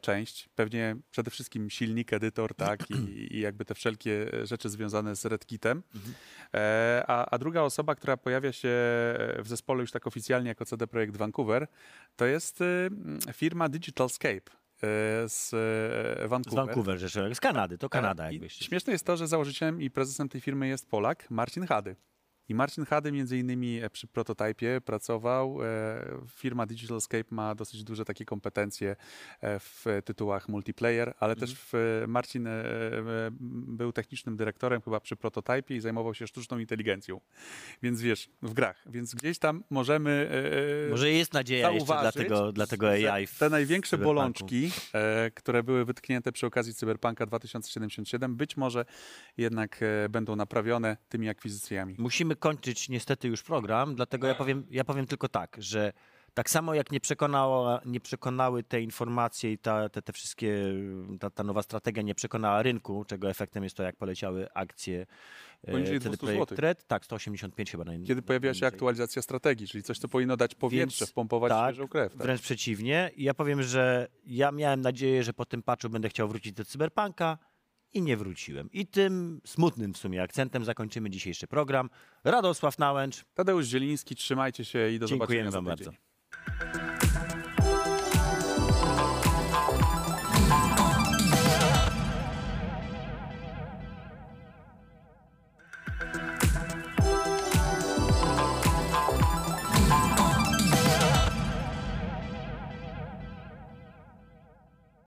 Speaker 2: część. Pewnie przede wszystkim silnik, edytor, tak, i, i jakby te wszelkie rzeczy związane z RedKitem. E, a, a druga osoba, która pojawia się w zespole już tak oficjalnie jako CD Projekt Vancouver, to jest y, firma Digitalscape e, z e,
Speaker 1: Z
Speaker 2: Vancouver.
Speaker 1: Vancouver, z Kanady, to Kanada
Speaker 2: I
Speaker 1: jakby.
Speaker 2: Śmieszne jest to, że założycielem i prezesem tej firmy jest Polak Marcin Hady. I Marcin Hady między innymi e, przy prototypie pracował. e, Firma Digitalscape ma dosyć duże takie kompetencje e, w tytułach multiplayer, ale też w, e, Marcin był technicznym dyrektorem chyba przy prototypie i zajmował się sztuczną inteligencją. Więc wiesz, w grach. Więc gdzieś tam możemy
Speaker 1: Może jest nadzieja jeszcze dla tego, dla tego AI. w
Speaker 2: Te największe bolączki, które były wytknięte przy okazji Cyberpunka 2077, być może jednak będą naprawione tymi akwizycjami.
Speaker 1: Musimy musimy kończyć niestety już program, dlatego ja powiem, ja powiem tylko tak, że tak samo jak nie, przekonała, nie przekonały te informacje i ta, te, te wszystkie, ta, ta nowa strategia nie przekonała rynku, czego efektem jest to, jak poleciały akcje e,
Speaker 2: Poniżej
Speaker 1: CD
Speaker 2: 200
Speaker 1: Projekt. Red. Tak, 185 chyba. Naj,
Speaker 2: Kiedy pojawiła się aktualizacja strategii, czyli coś, co powinno dać powietrze,
Speaker 1: Więc
Speaker 2: wpompować
Speaker 1: tak,
Speaker 2: świeżą krew. Tak?
Speaker 1: Wręcz przeciwnie. I ja powiem, że ja miałem nadzieję, że po tym patchu będę chciał wrócić do Cyberpunka i nie wróciłem. I tym smutnym w sumie akcentem zakończymy dzisiejszy program. Radosław Nałęcz.
Speaker 2: Tadeusz Zieliński, trzymajcie się i do
Speaker 1: Dziękujemy
Speaker 2: zobaczenia za
Speaker 1: wam bardzo.